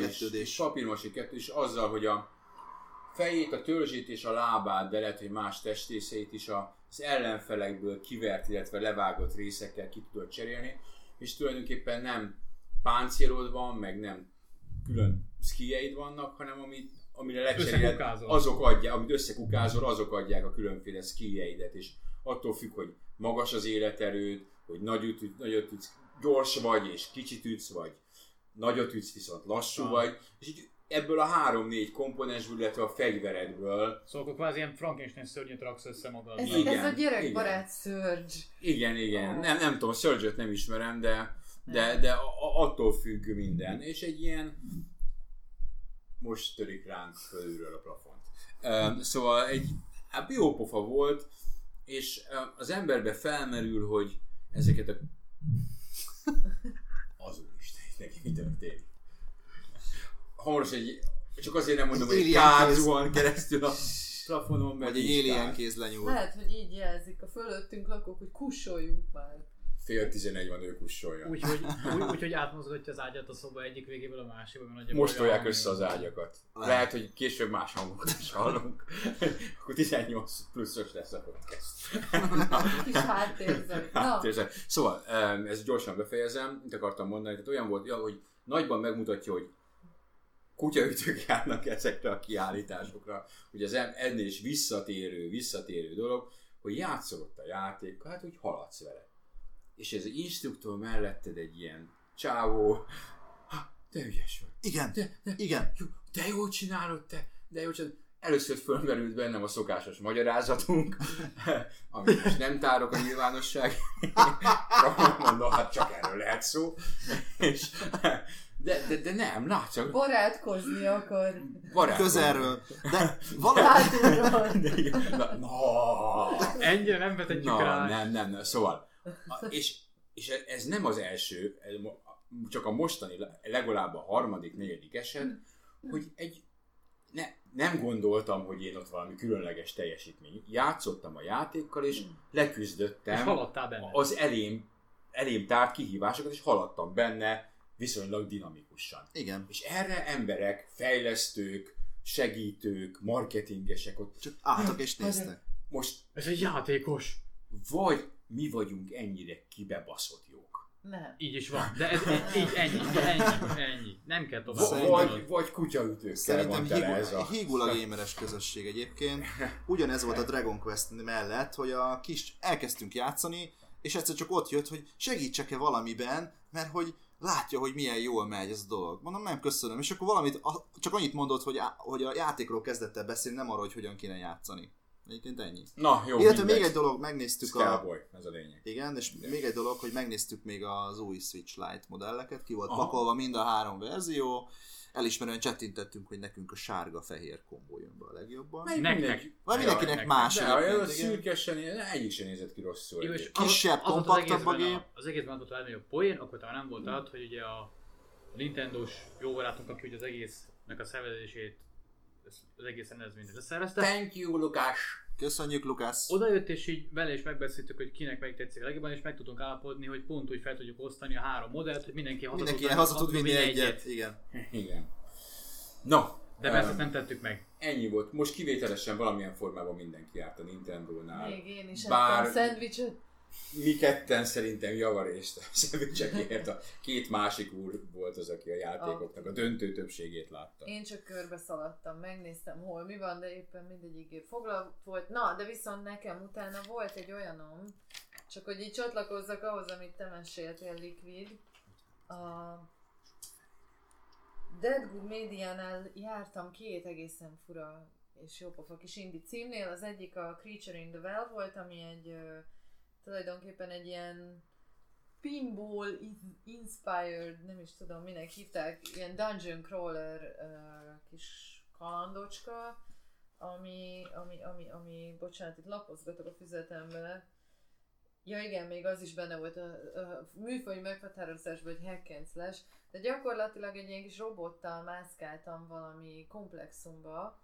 Papírmasé kettődés azzal, hogy a fejét, a törzsét és a lábát, de lehet, hogy más testrészeit is az ellenfelekből kivert, illetve levágott részekkel ki tudod cserélni, és tulajdonképpen nem páncélod van, meg nem külön skieid vannak, hanem amit, amire lecseréled, azok adják, amit összekukázol, azok adják a különféle skilljeidet, és attól függ, hogy magas az életerőd, hogy nagyot, üt- nagyot ütsz, gyors vagy, és kicsit ütsz, vagy. Nagyot ütsz, viszont lassú Ah. vagy, és így ebből a három-négy komponensből, illetve a fegyveredből, Szóval akkor kvázi ilyen Frankenstein szörnyet raksz össze magad. Ez, Igen, ez a gyerekbarát Surge. igen, igen, Ó. nem, nem tudom, surge nem ismerem, de, de, de a- a- attól függ minden, és egy ilyen most törik ránk fölülről a plafont. Um, szóval egy hát jó pofa volt, és az emberbe felmerül, hogy ezeket a az úristen, neki mi történik. Hamaros egy, csak azért nem mondom, hogy egy alien kár kéz. zuhan keresztül a plafonon, mert vagy egy alien kéz lenyúl. Lehet, hogy így jelzik a fölöttünk lakók, hogy kussoljunk már. Fél tizenegy van, ő kussolja. Úgyhogy úgy, úgy, hogy átmozgatja az ágyat a szoba egyik végéből a másikba, mert nagyjából Most tolják össze az ágyakat. Lehet. Lehet, hogy később más hangokat is hallunk. Akkor 18 pluszos lesz a podcast. Kis háttérzet. Ez- Szóval, ezt gyorsan befejezem, mit akartam mondani, tehát olyan volt, ja, hogy nagyban megmutatja, hogy kutyaütők járnak ezekre a kiállításokra, hogy az em- ennél is visszatérő, visszatérő dolog, hogy játszol ott a játékkal, hát hogy haladsz vele. És ez egy instruktor melletted egy ilyen csávó, "Ha, te ügyes vagy. Igen, De, de, igen. jó, de jól csinálod te, de jól csinálod. Először fölmerült bennem a szokásos magyarázatunk, amit most nem tárok a nyilvánosság. Mondom, hát csak erről lehet szó. És, de, de, de nem, látszak. barátkozni akar. Barát. Közelről. De valahogy. De igen, na, na, Ennyire nem vetetjük na, rá. nem, nem, nem, szóval. A- És, és ez nem az első, csak a mostani, legalább a harmadik, negyedik eset, hogy egy ne, nem gondoltam, hogy én ott valami különleges teljesítmény. Játszottam a játékkal, és És leküzdöttem benne. az elém, elém tárt kihívásokat, és haladtam benne viszonylag dinamikusan. igen. És erre emberek, fejlesztők, segítők, marketingesek ott Csak álltak és néztek. most Ez egy játékos. vagy mi vagyunk ennyire kibebaszott jók. Nem. Így is van, de ez így ennyi, ennyi, ennyi. Nem kell tovább Vagy, Szerintem- vagy, vagy kutyaütőkkel Szerintem van hígul, ez a... hígul a gameres közösség egyébként. Ugyanez volt a Dragon Quest mellett, hogy a kis elkezdtünk játszani, és egyszer csak ott jött, hogy segítsek-e valamiben, mert hogy látja, hogy milyen jól megy ez a dolog. Mondom, nem köszönöm. És akkor valamit, csak annyit mondott, hogy, á- hogy a játékról kezdett el beszélni, nem arról, hogy hogyan kéne játszani. Egyébként ennyi. Na, jó, Illetve mindegy. még egy dolog, megnéztük a... Cowboy, ez a lényeg. Igen, és még egy dolog, hogy megnéztük még az új Switch Lite modelleket, ki volt Aha. pakolva mind a három verzió, elismerően csettintettünk, hogy nekünk a sárga-fehér kombó jön be a legjobban. Melyik mindenki- Vagy mindenkinek Jaj, más De igen. szürkesen, egyik sem nézett ki rosszul. Jó, és. Kisebb, az- kompaktabb az a egészben. Az egészben az volt a legnagyobb poén, akkor talán nem volt az, hogy ugye a Nintendo-s jó barátunk, aki ugye az egésznek a szervezését, ezt- az egész rendezvényt összeszervezte, Thank you, Lukás! Köszönjük, Lukász! oda jött és így vele is megbeszéltük, hogy kinek melyik tetszik a legjobban, és meg tudtunk állapodni, hogy pont úgy fel tudjuk osztani a három modellt, hogy mindenki haza Mindenki tud- haza tud vinni egyet. Igen. Igen. No, De persze ezt nem tettük meg. ennyi volt. Most kivételesen valamilyen formában mindenki járt a Nintendo-nál. Még én is Bár- szendvicset. Mi ketten szerintem javarészt a szendvicsekért a két másik úr volt az, aki a játékoknak a döntő többségét látta. Én csak körbe szaladtam, megnéztem hol mi van, de éppen mindegyik foglalt volt. Na, de viszont nekem utána volt egy olyanom, csak hogy így csatlakozzak ahhoz, amit te meséltél, Liquid. A Deadwood Médiánál jártam két egészen fura és jópofa kis indie címnél. Az egyik a Creature in the Well volt, ami egy tulajdonképpen egy ilyen pinball in- inspired, nem is tudom minek hívták, ilyen dungeon crawler uh, kis kalandocska, ami, ami, ami, ami, bocsánat, itt lapozgatok a füzetembe. Ja igen, még az is benne volt a, a műfai meghatározásban, hogy hack and slash, de gyakorlatilag egy ilyen kis robottal mászkáltam valami komplexumba,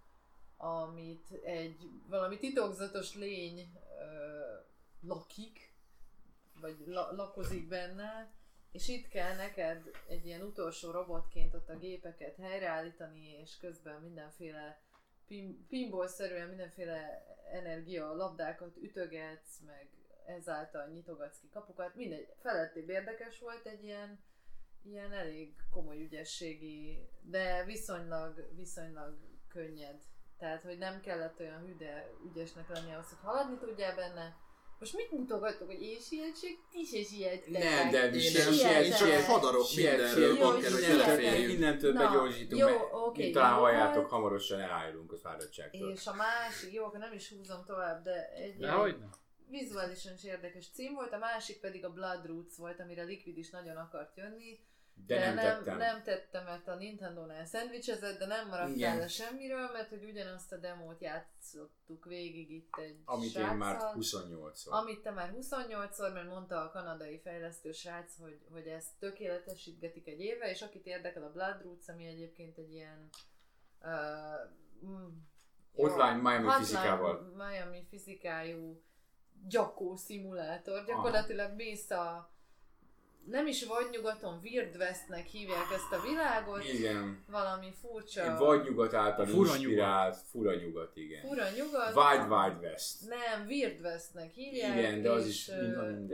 amit egy valami titokzatos lény ö, lakik, vagy la- lakozik benne, és itt kell neked egy ilyen utolsó robotként ott a gépeket helyreállítani, és közben mindenféle pin- pinball-szerűen mindenféle energia labdákat ütögetsz, meg ezáltal nyitogatsz ki kapukat. Mindegy, felettébb érdekes volt egy ilyen, ilyen elég komoly ügyességi, de viszonylag, viszonylag könnyed. Tehát, hogy nem kellett olyan hüde ügyesnek lenni ahhoz, hogy haladni tudjál benne. Most mit mutogatok, hogy én sietsek, ti se siettek. Nem, de mi sem siet, siet, csak hadarok mindenről, ott kell, hogy innentől- eleférjünk. Innentől Na, begyorsítunk, jó, mert oké, mint talán halljátok, hamarosan elájulunk a fáradtságtól. És a másik, jó, akkor nem is húzom tovább, de egy De nem? vizuálisan is érdekes cím volt, a másik pedig a Blood Roots volt, amire Liquid is nagyon akart jönni. De nem tettem. nem tettem, mert a Nintendo-nál szendvicsezett, de nem maradt Igen. el semmiről, mert hogy ugyanazt a demót játszottuk végig itt egy Amit sráccal, én már 28-szor. Amit te már 28-szor, mert mondta a kanadai fejlesztő srác, hogy, hogy ezt tökéletesítgetik egy éve, és akit érdekel a Blood Roots, ami egyébként egy ilyen uh, mm, Hotline Miami Hotline fizikával. Miami fizikájú gyakó szimulátor. Gyakorlatilag mész a nem is vagy nyugaton, Weird Westnek hívják ezt a világot, Igen. valami furcsa, Vagy nyugat által Fura inspirált, fura nyugat, igen. fura nyugat. Wild Wild West. Nem, Weird Westnek hívják. Igen, de az és, is minden- mennyit.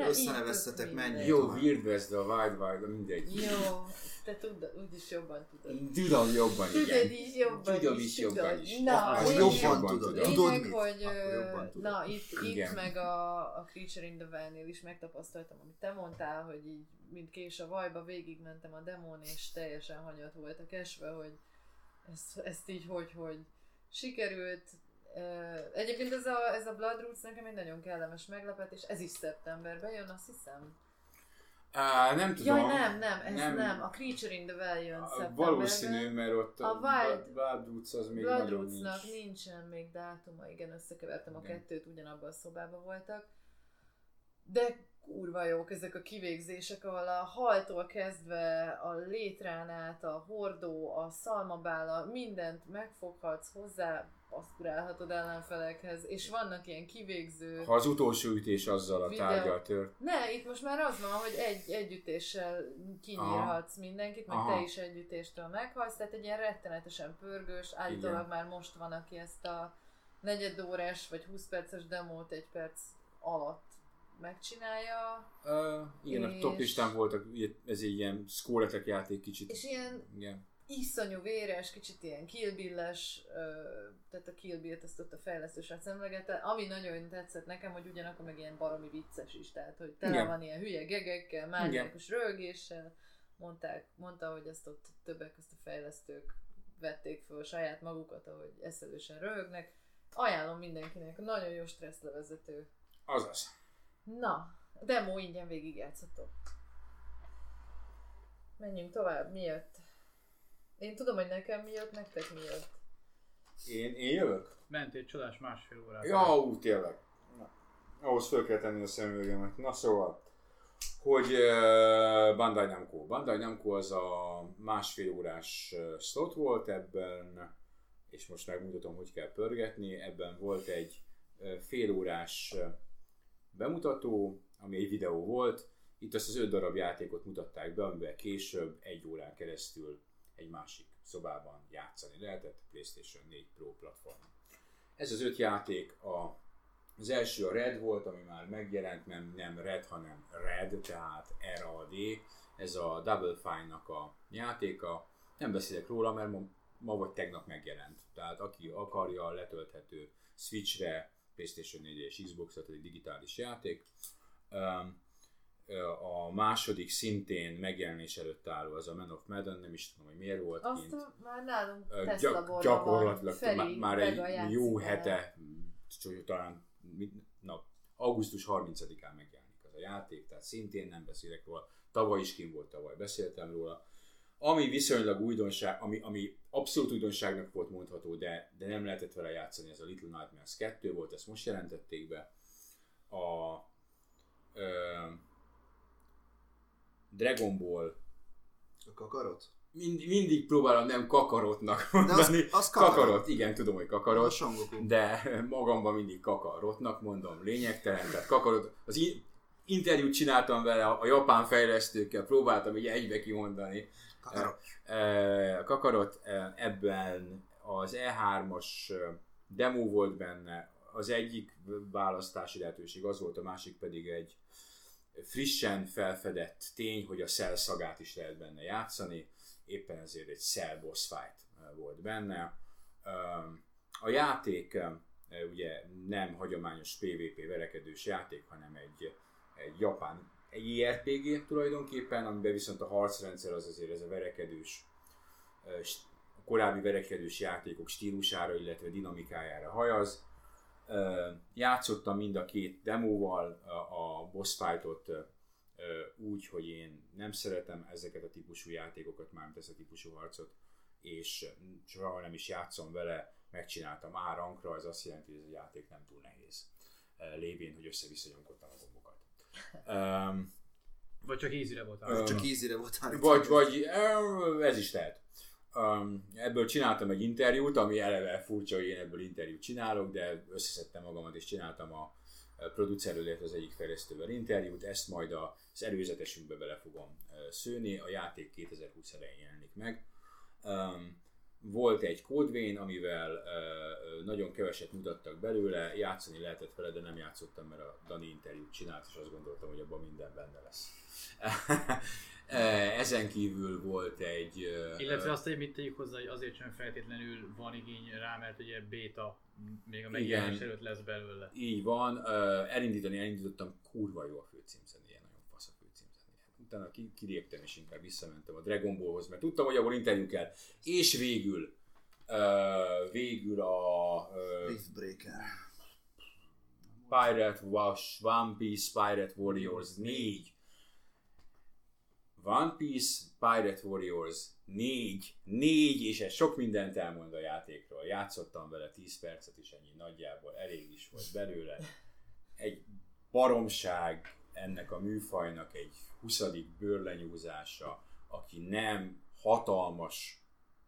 mindegy. Jó, Weird West, de a Wild Wild, mindegy. Jó, te tud, úgyis jobban tudod. Tudom jobban, Tudod igen. is jobban Tudom is, is jobban tudod. is. Na, Akkor lényeg- jobban Jobban tudod. tudod. Tudod mit? hogy tudod. na itt, itt meg a, a Creature in the Well-nél is megtapasztaltam, amit te mondtál, hogy így mint kés a vajba végigmentem a demón, és teljesen hanyat voltak esve, hogy ezt, ezt így hogy, hogy sikerült. Egyébként ez a, ez a Blood Roots nekem egy nagyon kellemes meglepetés, ez is szeptemberben jön, azt hiszem. Á, nem tudom. Jaj, nem, nem, ez Nem. nem, a Creature in the Well jön A-. Valószínű, mert ott a, A Wild- Blood Roots az még Blood Rootsnak nincs. nincsen még dátuma, igen, összekevertem a Igen. kettőt, ugyanabban a szobában voltak. De kurva jók ezek a kivégzések, ahol a haltól kezdve a létrán át, a hordó, a szalmabála, mindent megfoghatsz hozzá, paszkurálhatod ellenfelekhez, és vannak ilyen kivégző... Ha az utolsó ütés azzal a Videó. tárgyal tört. Ne, itt most már az van, hogy egy együttéssel kinyírhatsz mindenkit, meg Aha. te is együttéstől meghalsz, tehát egy ilyen rettenetesen pörgős, állítólag már most van, aki ezt a negyed órás vagy 20 perces demót egy perc alatt megcsinálja, Uh, igen, a top És- listán voltak, ez egy ilyen szkóletek játék kicsit. és ilyen Igen. iszonyú véres, kicsit ilyen Kill Bill-es, ö, tehát a Kill Bill-t ezt ott a fejlesztő srác emlegette, ami nagyon tetszett nekem, hogy ugyanakkor meg ilyen baromi vicces is, tehát hogy tele Igen. van ilyen hülye gegekkel, mániákus rögéssel, mondták, mondta, hogy ezt ott többek közt a fejlesztők vették föl saját magukat, ahogy eszelősen röhögnek. Ajánlom mindenkinek, nagyon jó stresszlevezető. Azaz. Na, demo ingyen végigjátszhatok. Menjünk tovább, mi jött? Én tudom, hogy nekem mi jött, nektek mi jött. Én, én jövök? Ment egy csodás másfél órát. Ja, ú, tényleg. Na, ahhoz föl kell tenni a szemüvegemet. Na szóval, hogy uh, Bandai Namco. Bandai Namco az a másfél órás slot volt ebben, és most megmutatom, hogy kell pörgetni. Ebben volt egy uh, fél órás uh, bemutató, ami egy videó volt. Itt azt az öt darab játékot mutatták be, amivel később egy órán keresztül egy másik szobában játszani lehetett, PlayStation 4 Pro platformon. Ez az öt játék, a, az első a Red volt, ami már megjelent, nem, nem Red, hanem Red, tehát RAD. Ez a Double Fine-nak a játéka. Nem beszélek róla, mert ma, ma vagy tegnap megjelent. Tehát aki akarja, letölthető Switchre, PlayStation 4 és Xbox-ra, tehát egy digitális játék. A második szintén megjelenés előtt álló az a Man of Madden, nem is tudom, hogy miért volt Azt kint. már nálunk tesztlaborban gyak- gyakorlatilag van. Feri már egy jó hete, talán na, augusztus 30-án megjelenik az a játék, tehát szintén nem beszélek róla. Tavaly is kim volt, tavaly beszéltem róla. Ami viszonylag újdonság, ami, ami abszolút újdonságnak volt mondható, de, de nem lehetett vele játszani, ez a Little Nightmares 2 volt, ezt most jelentették be. A ö, Dragon Ball A kakarot? mind, mindig próbálom nem kakarotnak De az, mondani. az kakarot. kakarot. igen, tudom, hogy kakarot, de magamban mindig kakarotnak mondom, lényegtelen, tehát kakarot. Az interjút csináltam vele a, a japán fejlesztőkkel, próbáltam így egybe kimondani. Kakarot. Kakarot ebben az E3-as e, demo volt benne, az egyik választási lehetőség az volt, a másik pedig egy frissen felfedett tény, hogy a Cell szagát is lehet benne játszani, éppen ezért egy Cell boss fight volt benne. A játék ugye nem hagyományos PvP verekedős játék, hanem egy, egy japán egy JRPG tulajdonképpen, amiben viszont a harcrendszer az azért ez a verekedős, a korábbi verekedős játékok stílusára, illetve dinamikájára hajaz. Játszottam mind a két demóval a, boss fightot úgy, hogy én nem szeretem ezeket a típusú játékokat, mármint ezt a típusú harcot, és soha nem is játszom vele, megcsináltam A rankra, ez azt jelenti, hogy ez a játék nem túl nehéz, lévén, hogy össze-vissza a gombokat. Um, Vagy csak easy-re volt Ö, Csak easy-re volt vagy, vagy ez is lehet. Um, ebből csináltam egy interjút, ami eleve furcsa, hogy én ebből interjút csinálok, de összeszedtem magamat és csináltam a producerről, az egyik fejlesztővel interjút, ezt majd az előzetesünkbe bele fogom szőni, a játék 2020 elején jelenik meg. Um, volt egy kódvén, amivel nagyon keveset mutattak belőle, játszani lehetett vele, de nem játszottam, mert a Dani interjút csinált, és azt gondoltam, hogy abban minden benne lesz. Ezen kívül volt egy... Illetve azt hogy mit tegyük hozzá, hogy azért sem feltétlenül van igény rá, mert ugye beta még a megjelenés előtt lesz belőle. Így van, elindítani elindítottam, kurva jó a főcímzenéje, nagyon fasz a főcímzenéje. Utána ki- kiléptem és inkább visszamentem a Dragon Ballhoz, mert tudtam, hogy abból interjú kell. És végül, ö, végül a ö, Riftbreaker. Pirate Wash, One Piece Pirate Warriors 4. One Piece Pirate Warriors 4. 4, és ez sok mindent elmond a játékról. Játszottam vele 10 percet is ennyi nagyjából, elég is volt belőle. Egy baromság ennek a műfajnak egy 20. bőrlenyúzása, aki nem hatalmas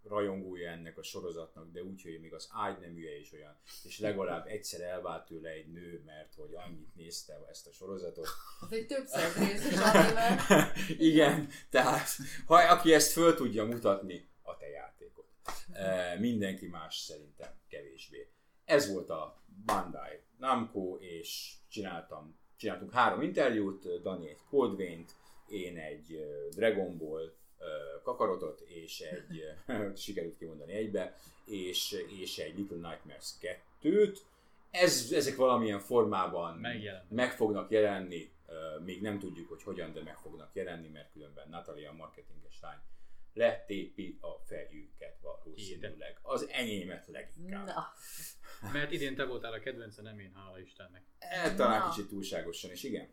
rajongója ennek a sorozatnak, de úgy, hogy még az ágyneműje is olyan, és legalább egyszer elvált tőle egy nő, mert hogy annyit nézte ezt a sorozatot. Ez egy több anime. Igen, tehát ha aki ezt föl tudja mutatni, a te játékot. E, mindenki más szerintem kevésbé. Ez volt a Bandai Namco, és csináltam csináltunk három interjút, Dani egy Cold Vein-t, én egy Dragon Ball kakarotot, és egy, sikerült kimondani egybe, és, és egy Little Nightmares 2-t. Ez, ezek valamilyen formában Megjelen. meg fognak jelenni, még nem tudjuk, hogy hogyan, de meg fognak jelenni, mert különben Natalia a marketinges lány letépi a fejüket valószínűleg. Az enyémet leginkább. Na, Mert idén te voltál a kedvence, nem én, hála Istennek. E, talán Na. kicsit túlságosan is, igen.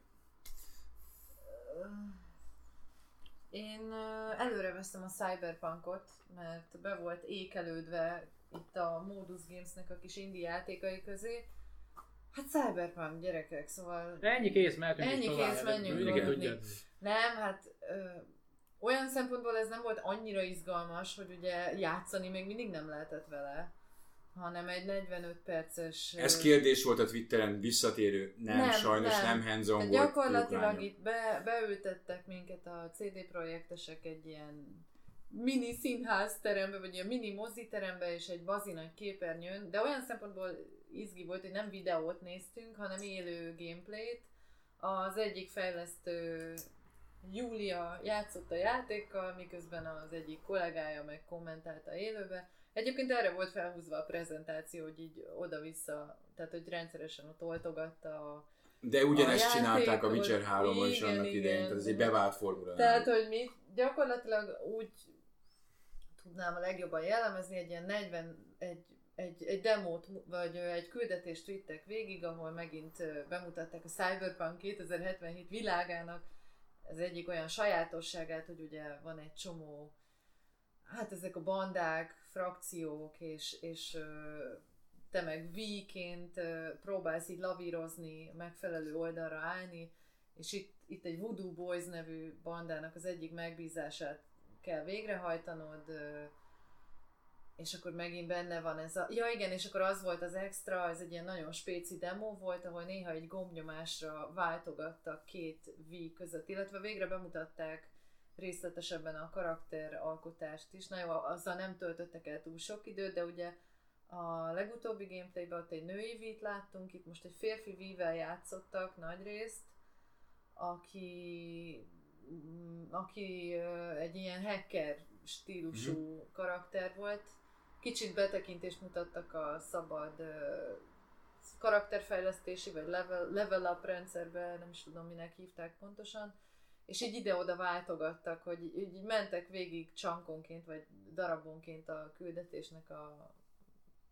Én előre veszem a Cyberpunkot, mert be volt ékelődve itt a Modus Gamesnek a kis indie játékai közé. Hát Cyberpunk gyerekek, szóval Ennyi kész, mehetünk Ennyi kész, menjünk nem, hát ö, olyan szempontból ez nem volt annyira izgalmas, hogy ugye játszani még mindig nem lehetett vele, hanem egy 45 perces... Ez kérdés volt a Twitteren, visszatérő, nem, Nem, sajnos nem, nem. Tehát volt. gyakorlatilag lányom. itt be, beültettek minket a CD projektesek egy ilyen mini színház terembe, vagy ilyen mini moziterembe, és egy bazi nagy képernyőn, de olyan szempontból izgi volt, hogy nem videót néztünk, hanem élő gameplayt. Az egyik fejlesztő Júlia játszott a játékkal, miközben az egyik kollégája meg kommentálta élőbe. Egyébként erre volt felhúzva a prezentáció, hogy így oda-vissza, tehát hogy rendszeresen ott oltogatta a De ugyanezt a csinálták a. Witcher 3 is annak igen. idején, tehát ez egy bevált formula. Tehát, hogy mi gyakorlatilag úgy tudnám a legjobban jellemezni, egy ilyen 40, egy, egy, egy demót, vagy egy küldetést vittek végig, ahol megint bemutatták a Cyberpunk 2077 világának ez egyik olyan sajátosságát, hogy ugye van egy csomó, hát ezek a bandák, frakciók, és, és te meg V-ként ö, próbálsz így lavírozni, megfelelő oldalra állni, és itt, itt egy Voodoo Boys nevű bandának az egyik megbízását kell végrehajtanod, és akkor megint benne van ez a... Ja igen, és akkor az volt az extra, ez egy ilyen nagyon spéci demo volt, ahol néha egy gombnyomásra váltogattak két V között, illetve végre bemutatták részletesebben a karakteralkotást is. Na jó, azzal nem töltöttek el túl sok időt, de ugye a legutóbbi gameplayben ott egy női V-t láttunk, itt most egy férfi V-vel játszottak nagy részt, aki, mm, aki egy ilyen hacker stílusú uh-huh. karakter volt. Kicsit betekintést mutattak a szabad karakterfejlesztési vagy level, level up rendszerbe, nem is tudom minek hívták pontosan, és így ide-oda váltogattak, hogy így, mentek végig csankonként vagy darabonként a küldetésnek a,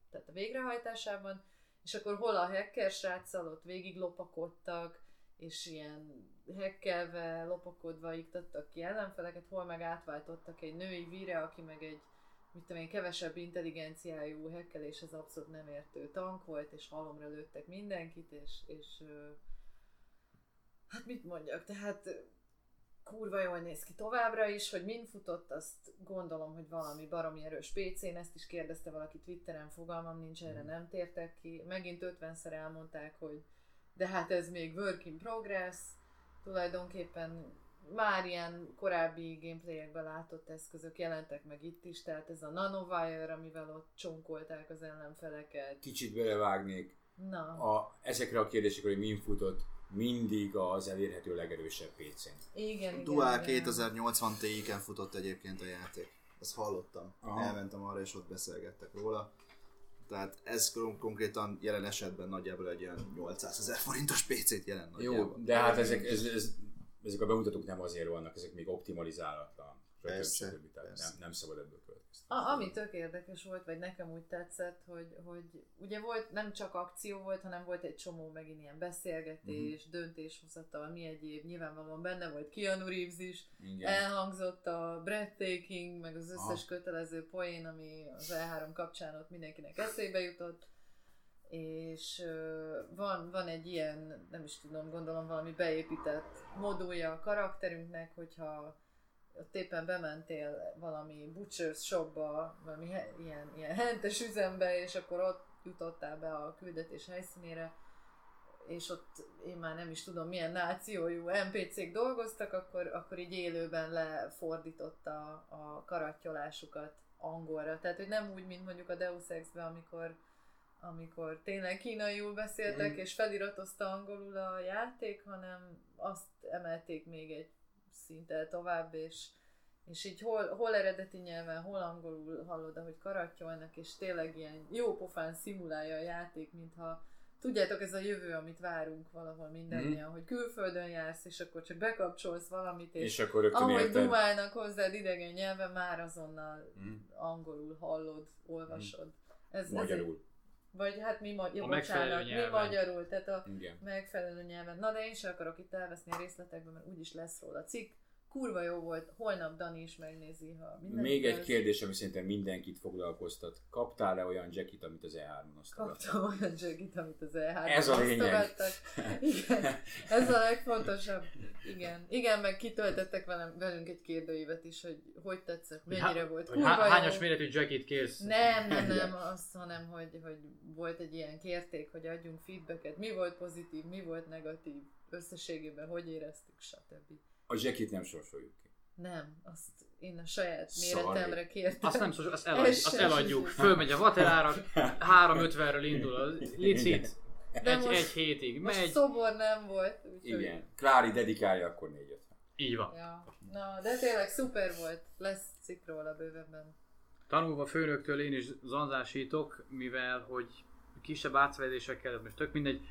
tehát a végrehajtásában, és akkor hol a hacker sráccal ott végig lopakodtak, és ilyen hekkelve, lopakodva iktattak ki ellenfeleket, hol meg átváltottak egy női víre, aki meg egy mit tudom én, kevesebb intelligenciájú hekkeléshez abszolút nem értő tank volt, és halomra lőttek mindenkit, és, és hát mit mondjak, tehát kurva jól néz ki továbbra is, hogy mind futott, azt gondolom, hogy valami baromi erős PC-n, ezt is kérdezte valaki Twitteren, fogalmam nincs, erre nem tértek ki. Megint 50-szer elmondták, hogy de hát ez még work in progress, tulajdonképpen már ilyen korábbi gameplayekben látott eszközök jelentek meg itt is, tehát ez a nanowire, amivel ott csonkolták az ellenfeleket. Kicsit belevágnék. Na, A, ezekre a kérdésekre, hogy min futott, mindig az elérhető legerősebb PC-n. igen. Dual igen. 2080 Ti-ken futott egyébként a játék. Ezt hallottam. Aha. Elmentem arra, és ott beszélgettek róla. Tehát ez kon- konkrétan jelen esetben nagyjából egy ilyen 800 ezer forintos PC-t jelent Jó, nagyjából. de hát ezek, ez, ez, ezek a bemutatók nem azért vannak, ezek még optimalizálatlan. Persze. Tehát persze. nem, nem szabad ebből. A, ami tök érdekes volt, vagy nekem úgy tetszett, hogy, hogy ugye volt, nem csak akció volt, hanem volt egy csomó megint ilyen beszélgetés, uh-huh. döntéshozatal, mi egyéb, nyilvánvalóan benne volt Keanu Reeves is, Igen. elhangzott a breathtaking, meg az összes Aha. kötelező poén, ami az E3 kapcsán ott mindenkinek eszébe jutott, és van, van egy ilyen, nem is tudom, gondolom valami beépített modulja a karakterünknek, hogyha ott éppen bementél valami butcher's shopba, valami he, ilyen, ilyen hentes üzembe, és akkor ott jutottál be a küldetés helyszínére, és ott én már nem is tudom milyen nációjú NPC-k dolgoztak, akkor, akkor így élőben lefordította a karattyolásukat angolra. Tehát, hogy nem úgy, mint mondjuk a Deus Ex-ben, amikor amikor tényleg kínaiul beszéltek, és feliratozta angolul a játék, hanem azt emelték még egy szinten tovább, és, és így hol, hol eredeti nyelven, hol angolul hallod, ahogy karattyolnak, és tényleg ilyen jó pofán szimulálja a játék, mintha Tudjátok, ez a jövő, amit várunk valahol mindannyian, mm. hogy külföldön jársz, és akkor csak bekapcsolsz valamit, és, És akkor ahogy érted. dumálnak hozzád idegen nyelven, már azonnal Mm. angolul hallod, olvasod. Ez, ez Magyarul. egy- vagy hát mi, ma- ja, A megfelelő bocsánat, mi nyelven. magyarul, tehát a Igen. megfelelő nyelven. Na de én sem akarok itt elveszni a részletekbe, mert úgyis lesz róla cikk. Kurva jó volt, holnap Dani is megnézi, ha minden Még egy kérdés, ami szerintem mindenkit foglalkoztat. Kaptál-e olyan jackit, amit az E3-on osztogattak? Kaptam olyan jackit, amit az e Ez a lényeg. Igen, ez a legfontosabb. Igen, igen, meg kitöltettek velem, velünk egy kérdőívet is, hogy hogy tetszett, mennyire volt. Kurva há- jó. hányas méretű jackit kérsz? Nem, nem, nem, azt, hanem, hogy, hogy volt egy ilyen kérték, hogy adjunk feedbacket, mi volt pozitív, mi volt negatív, összességében hogy éreztük, stb. A jackit nem sorsoljuk ki. Nem, azt én a saját méretemre kértem. Azt nem szó, azt, eladjuk, Ez azt eladjuk. Fölmegy a vaterára, 350-ről indul a licit, De egy, most- egy hétig Most megy. szobor nem volt, úgyhogy... Igen. Klári dedikálja, akkor négyet. Így van. Ja. Na, de tényleg szuper volt. Lesz cikk róla bővebben. Tanulva főnöktől én is zanzásítok, mivel hogy kisebb átszervezésekkel, ez most tök mindegy.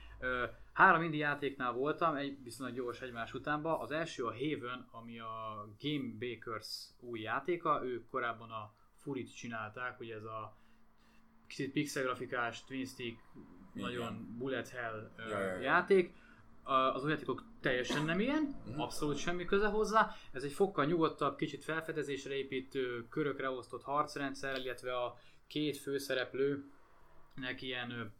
Három indie játéknál voltam, egy viszonylag gyors egymás utánba. Az első a Haven, ami a Game Bakers új játéka, ők korábban a Furit csinálták, ugye ez a kicsit pixel grafikás, twin stick, nagyon bullet hell ö, Ja, ja, ja. játék. Az új játékok teljesen nem ilyen, Mhm. abszolút semmi köze hozzá. Ez egy fokkal nyugodtabb, kicsit felfedezésre építő, körökre osztott harcrendszerrel, illetve a két főszereplőnek ilyen,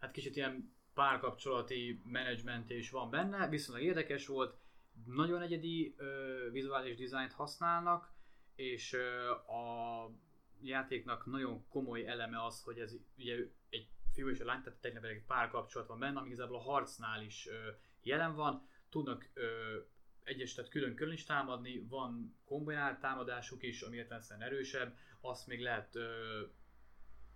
hát kicsit ilyen párkapcsolati menedzsment is van benne, viszonylag érdekes volt, nagyon egyedi ö, vizuális dizájnt használnak, és ö, a játéknak nagyon komoly eleme az, hogy ez ugye egy fiú és a lány, tehát tényleg egy párkapcsolat van benne, ami igazából a harcnál is ö, jelen van, tudnak ö, egyes, tehát külön-külön is támadni, van kombinált támadásuk is, ami értelemszerűen erősebb, azt még lehet ö,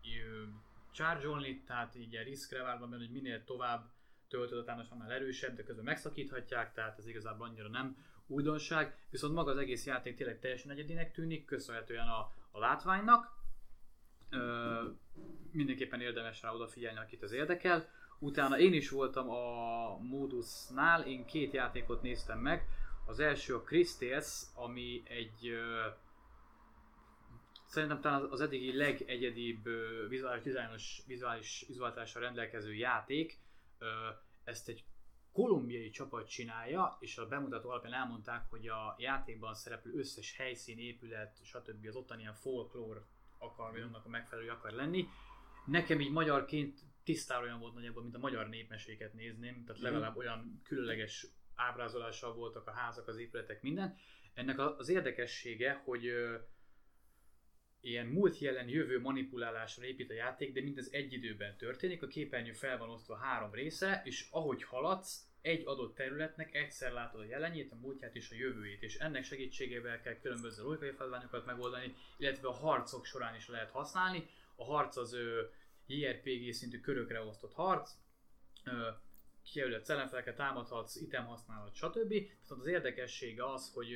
ö, charge tehát így ilyen riskre várva benne, hogy minél tovább töltöd a támadás, annál erősebb, de közben megszakíthatják, tehát ez igazából annyira nem újdonság, viszont maga az egész játék tényleg teljesen egyedinek tűnik, köszönhetően a, a látványnak. Ö, mindenképpen érdemes rá odafigyelni, akit az érdekel. Utána én is voltam a Modusnál, én két játékot néztem meg. Az első a Christales, ami egy ö, szerintem talán az eddigi legegyedibb ö, vizuális dizájnos, vizuális vizualitással rendelkező játék. Ezt egy kolumbiai csapat csinálja, és a bemutató alapján elmondták, hogy a játékban szereplő összes helyszín, épület, stb. az ottan ilyen folklór akar, vagy annak a megfelelő akar lenni. Nekem így magyarként tisztára olyan volt nagyjából, mint a magyar népmeséket nézném, tehát legalább olyan különleges ábrázolással voltak a házak, az épületek, minden. Ennek az érdekessége, hogy ilyen múlt jelen jövő manipulálásra épít a játék, de mindez egy időben történik, a képernyő fel van osztva három része, és ahogy haladsz, egy adott területnek egyszer látod a jelenjét, a múltját és a jövőjét, és ennek segítségével kell különböző logikai feladványokat megoldani, illetve a harcok során is lehet használni. A harc az ö, JRPG szintű körökre osztott harc, kijelölt ellenfeleket támadhatsz, item használat, stb. Tehát az érdekessége az, hogy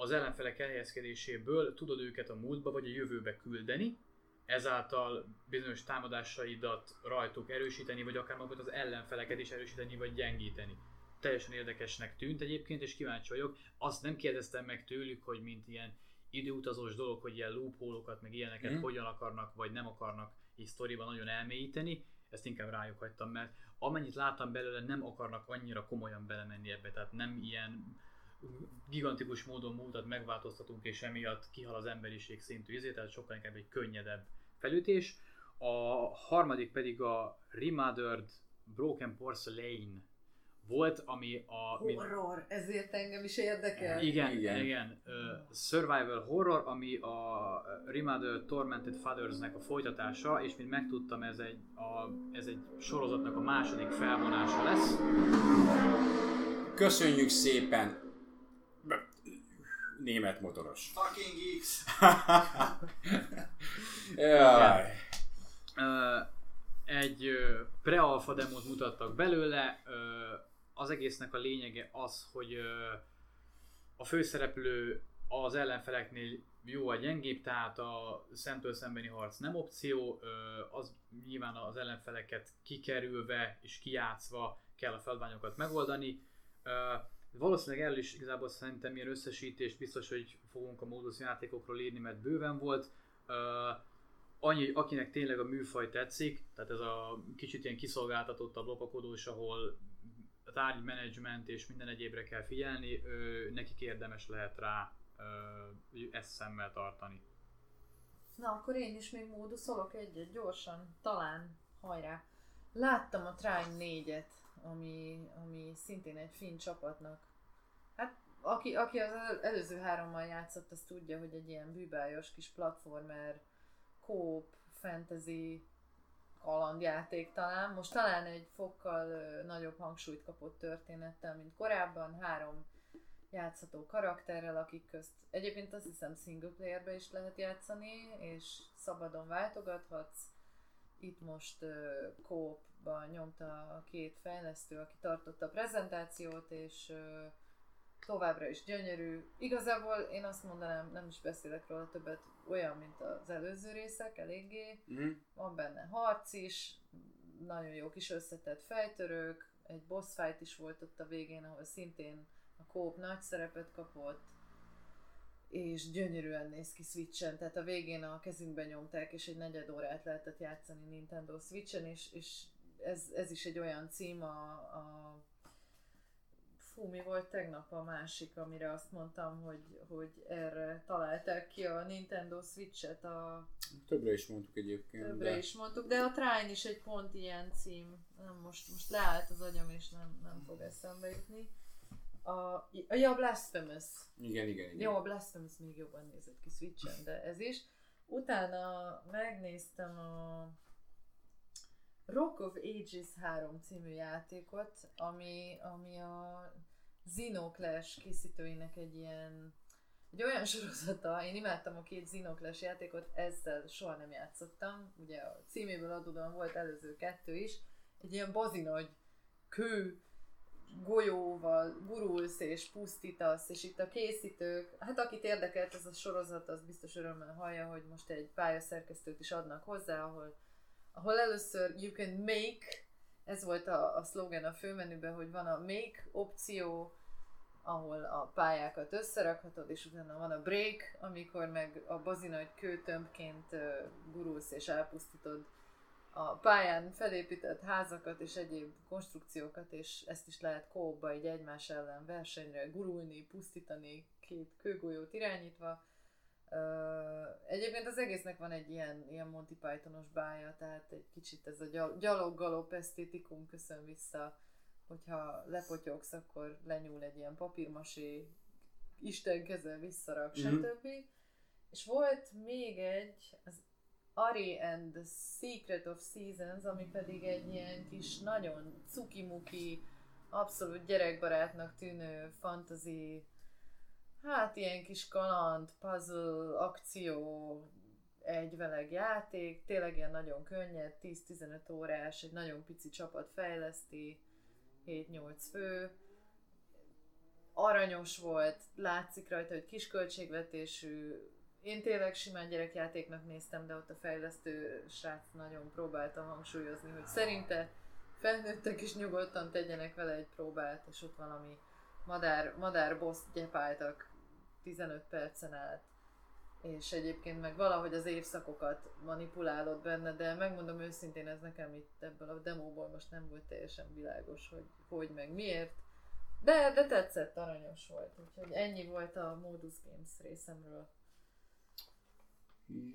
az ellenfelek elhelyezkedéséből tudod őket a múltba vagy a jövőbe küldeni, ezáltal bizonyos támadásaidat rajtuk erősíteni, vagy akár magukat az ellenfeleket is erősíteni, vagy gyengíteni. Teljesen érdekesnek tűnt egyébként, és kíváncsi vagyok. Azt nem kérdeztem meg tőlük, hogy mint ilyen időutazós dolog, hogy ilyen loophole-okat, meg ilyeneket Mhm. hogyan akarnak, vagy nem akarnak így sztoriban nagyon elmélyíteni. Ezt inkább rájuk hagytam, mert amennyit láttam belőle, nem akarnak annyira komolyan belemenni ebbe, tehát nem ilyen gigantikus módon múltat megváltoztatunk, és emiatt kihal az emberiség szintű izé, tehát sokkal inkább egy könnyedebb felütés. A harmadik pedig a Remastered Broken Porcelain volt, ami a... mi- Horror, ezért engem is érdekel. igen, Igen. igen. Uh, survival horror, ami a Remastered Tormented Fathers-nek a folytatása, és mint megtudtam, ez egy, a, ez egy sorozatnak a második felvonása lesz. Köszönjük szépen! Német motoros. Fucking X! Jaj. Egy pre-alpha demót mutattak belőle, az egésznek a lényege az, hogy a főszereplő az ellenfeleknél jó vagy gyengébb, tehát a szemtől szembeni harc nem opció, az nyilván az ellenfeleket kikerülve és kijátszva kell a feladványokat megoldani. Valószínűleg erről is igazából szerintem ilyen összesítést biztos, hogy fogunk a módusz játékokról írni, mert bőven volt. Ö, annyi, akinek tényleg a műfaj tetszik, tehát ez a kicsit ilyen kiszolgáltatottabb lopakodós, ahol a tárgy menedzsment és minden egyébre kell figyelni, ő, nekik érdemes lehet rá ö, ezt szemmel tartani. Na, akkor én is még móduszolok egyet gyorsan, talán, hajrá. Láttam a Trine 4-et, ami, ami szintén egy finn csapatnak. Hát, aki, aki az el- előző hárommal játszott, az tudja, hogy egy ilyen bűbájos kis platformer, kóp, fantasy, kalandjáték talán. Most talán egy fokkal nagyobb hangsúlyt kapott történettel, mint korábban. Három játszható karakterrel, akik közt egyébként azt hiszem single playerbe is lehet játszani, és szabadon váltogathatsz. Itt most uh, kópban nyomta a két fejlesztő, aki tartotta a prezentációt, és továbbra is gyönyörű. Igazából én azt mondanám, nem is beszélek róla többet, olyan, mint az előző részek, eléggé. Mm. Van benne harc is, nagyon jó kis összetett fejtörők, egy boss fight is volt ott a végén, ahol szintén a kóp nagy szerepet kapott, és gyönyörűen néz ki Switchen, tehát a végén a kezünkbe nyomták, és egy negyed órát lehetett játszani Nintendo Switchen, és, és ez, ez is egy olyan cím a, a fú, mi volt tegnap a másik, amire azt mondtam, hogy, hogy erre találták ki a Nintendo Switch-et a Többre is mondtuk egyébként. Többre de... is mondtuk, de a Trine is egy pont ilyen cím. Nem, most, most leállt az agyam, és nem, nem fog eszembe jutni. A, a, ja, Blasphemous. Igen, igen, igen. Jó, a Blasphemous még jobban nézett ki Switchen, de ez is. Utána megnéztem a Rock of Ages 3 című játékot, ami, ami a Xenoclash készítőinek egy ilyen egy olyan sorozata, én imádtam a két Xenoclash játékot, ezzel soha nem játszottam, ugye a címéből adódóan volt előző kettő is, egy ilyen bazinagy kő golyóval gurulsz és pusztítasz, és itt a készítők, hát akit érdekelt ez a sorozat, az biztos örömmel hallja, hogy most egy pályaszerkesztőt is adnak hozzá, ahol, ahol először you can make, ez volt a, a szlogen a főmenüben, hogy van a make opció, ahol a pályákat összerakhatod, és utána van a break, amikor meg a bazinagy kőtömbként gurulsz és elpusztítod a pályán felépített házakat és egyéb konstrukciókat, és ezt is lehet kóba így egymás ellen versenyre gurulni, pusztítani, két kőgolyót irányítva. Egyébként az egésznek van egy ilyen, ilyen Monty Pythonos bája, tehát egy kicsit ez a gyal- gyaloggalop esztétikum köszön vissza, hogyha lepotyogsz, akkor lenyúl egy ilyen papírmasé, Isten keze visszarak, Mhm. stb. És volt még egy, az Ari and the Secret of Seasons, ami pedig egy ilyen kis nagyon cukimuki, abszolút gyerekbarátnak tűnő fantasy, hát ilyen kis kaland, puzzle, akció, egyveleg játék, tényleg ilyen nagyon könnyed, 10-15 órás, egy nagyon pici csapat fejleszti, 7-8 fő, aranyos volt, látszik rajta, hogy kis költségvetésű, én tényleg simán gyerekjátéknak néztem, de ott a fejlesztő srác nagyon próbálta hangsúlyozni, hogy szerinte felnőttek is nyugodtan tegyenek vele egy próbát, és ott valami madár, madár boss gyepáltak 15 percen át. És egyébként meg valahogy az évszakokat manipulálod benne, de megmondom őszintén, ez nekem itt ebből a demóból most nem volt teljesen világos, hogy hogy meg miért. De, de tetszett, aranyos volt, úgyhogy ennyi volt a Modus Games részemről.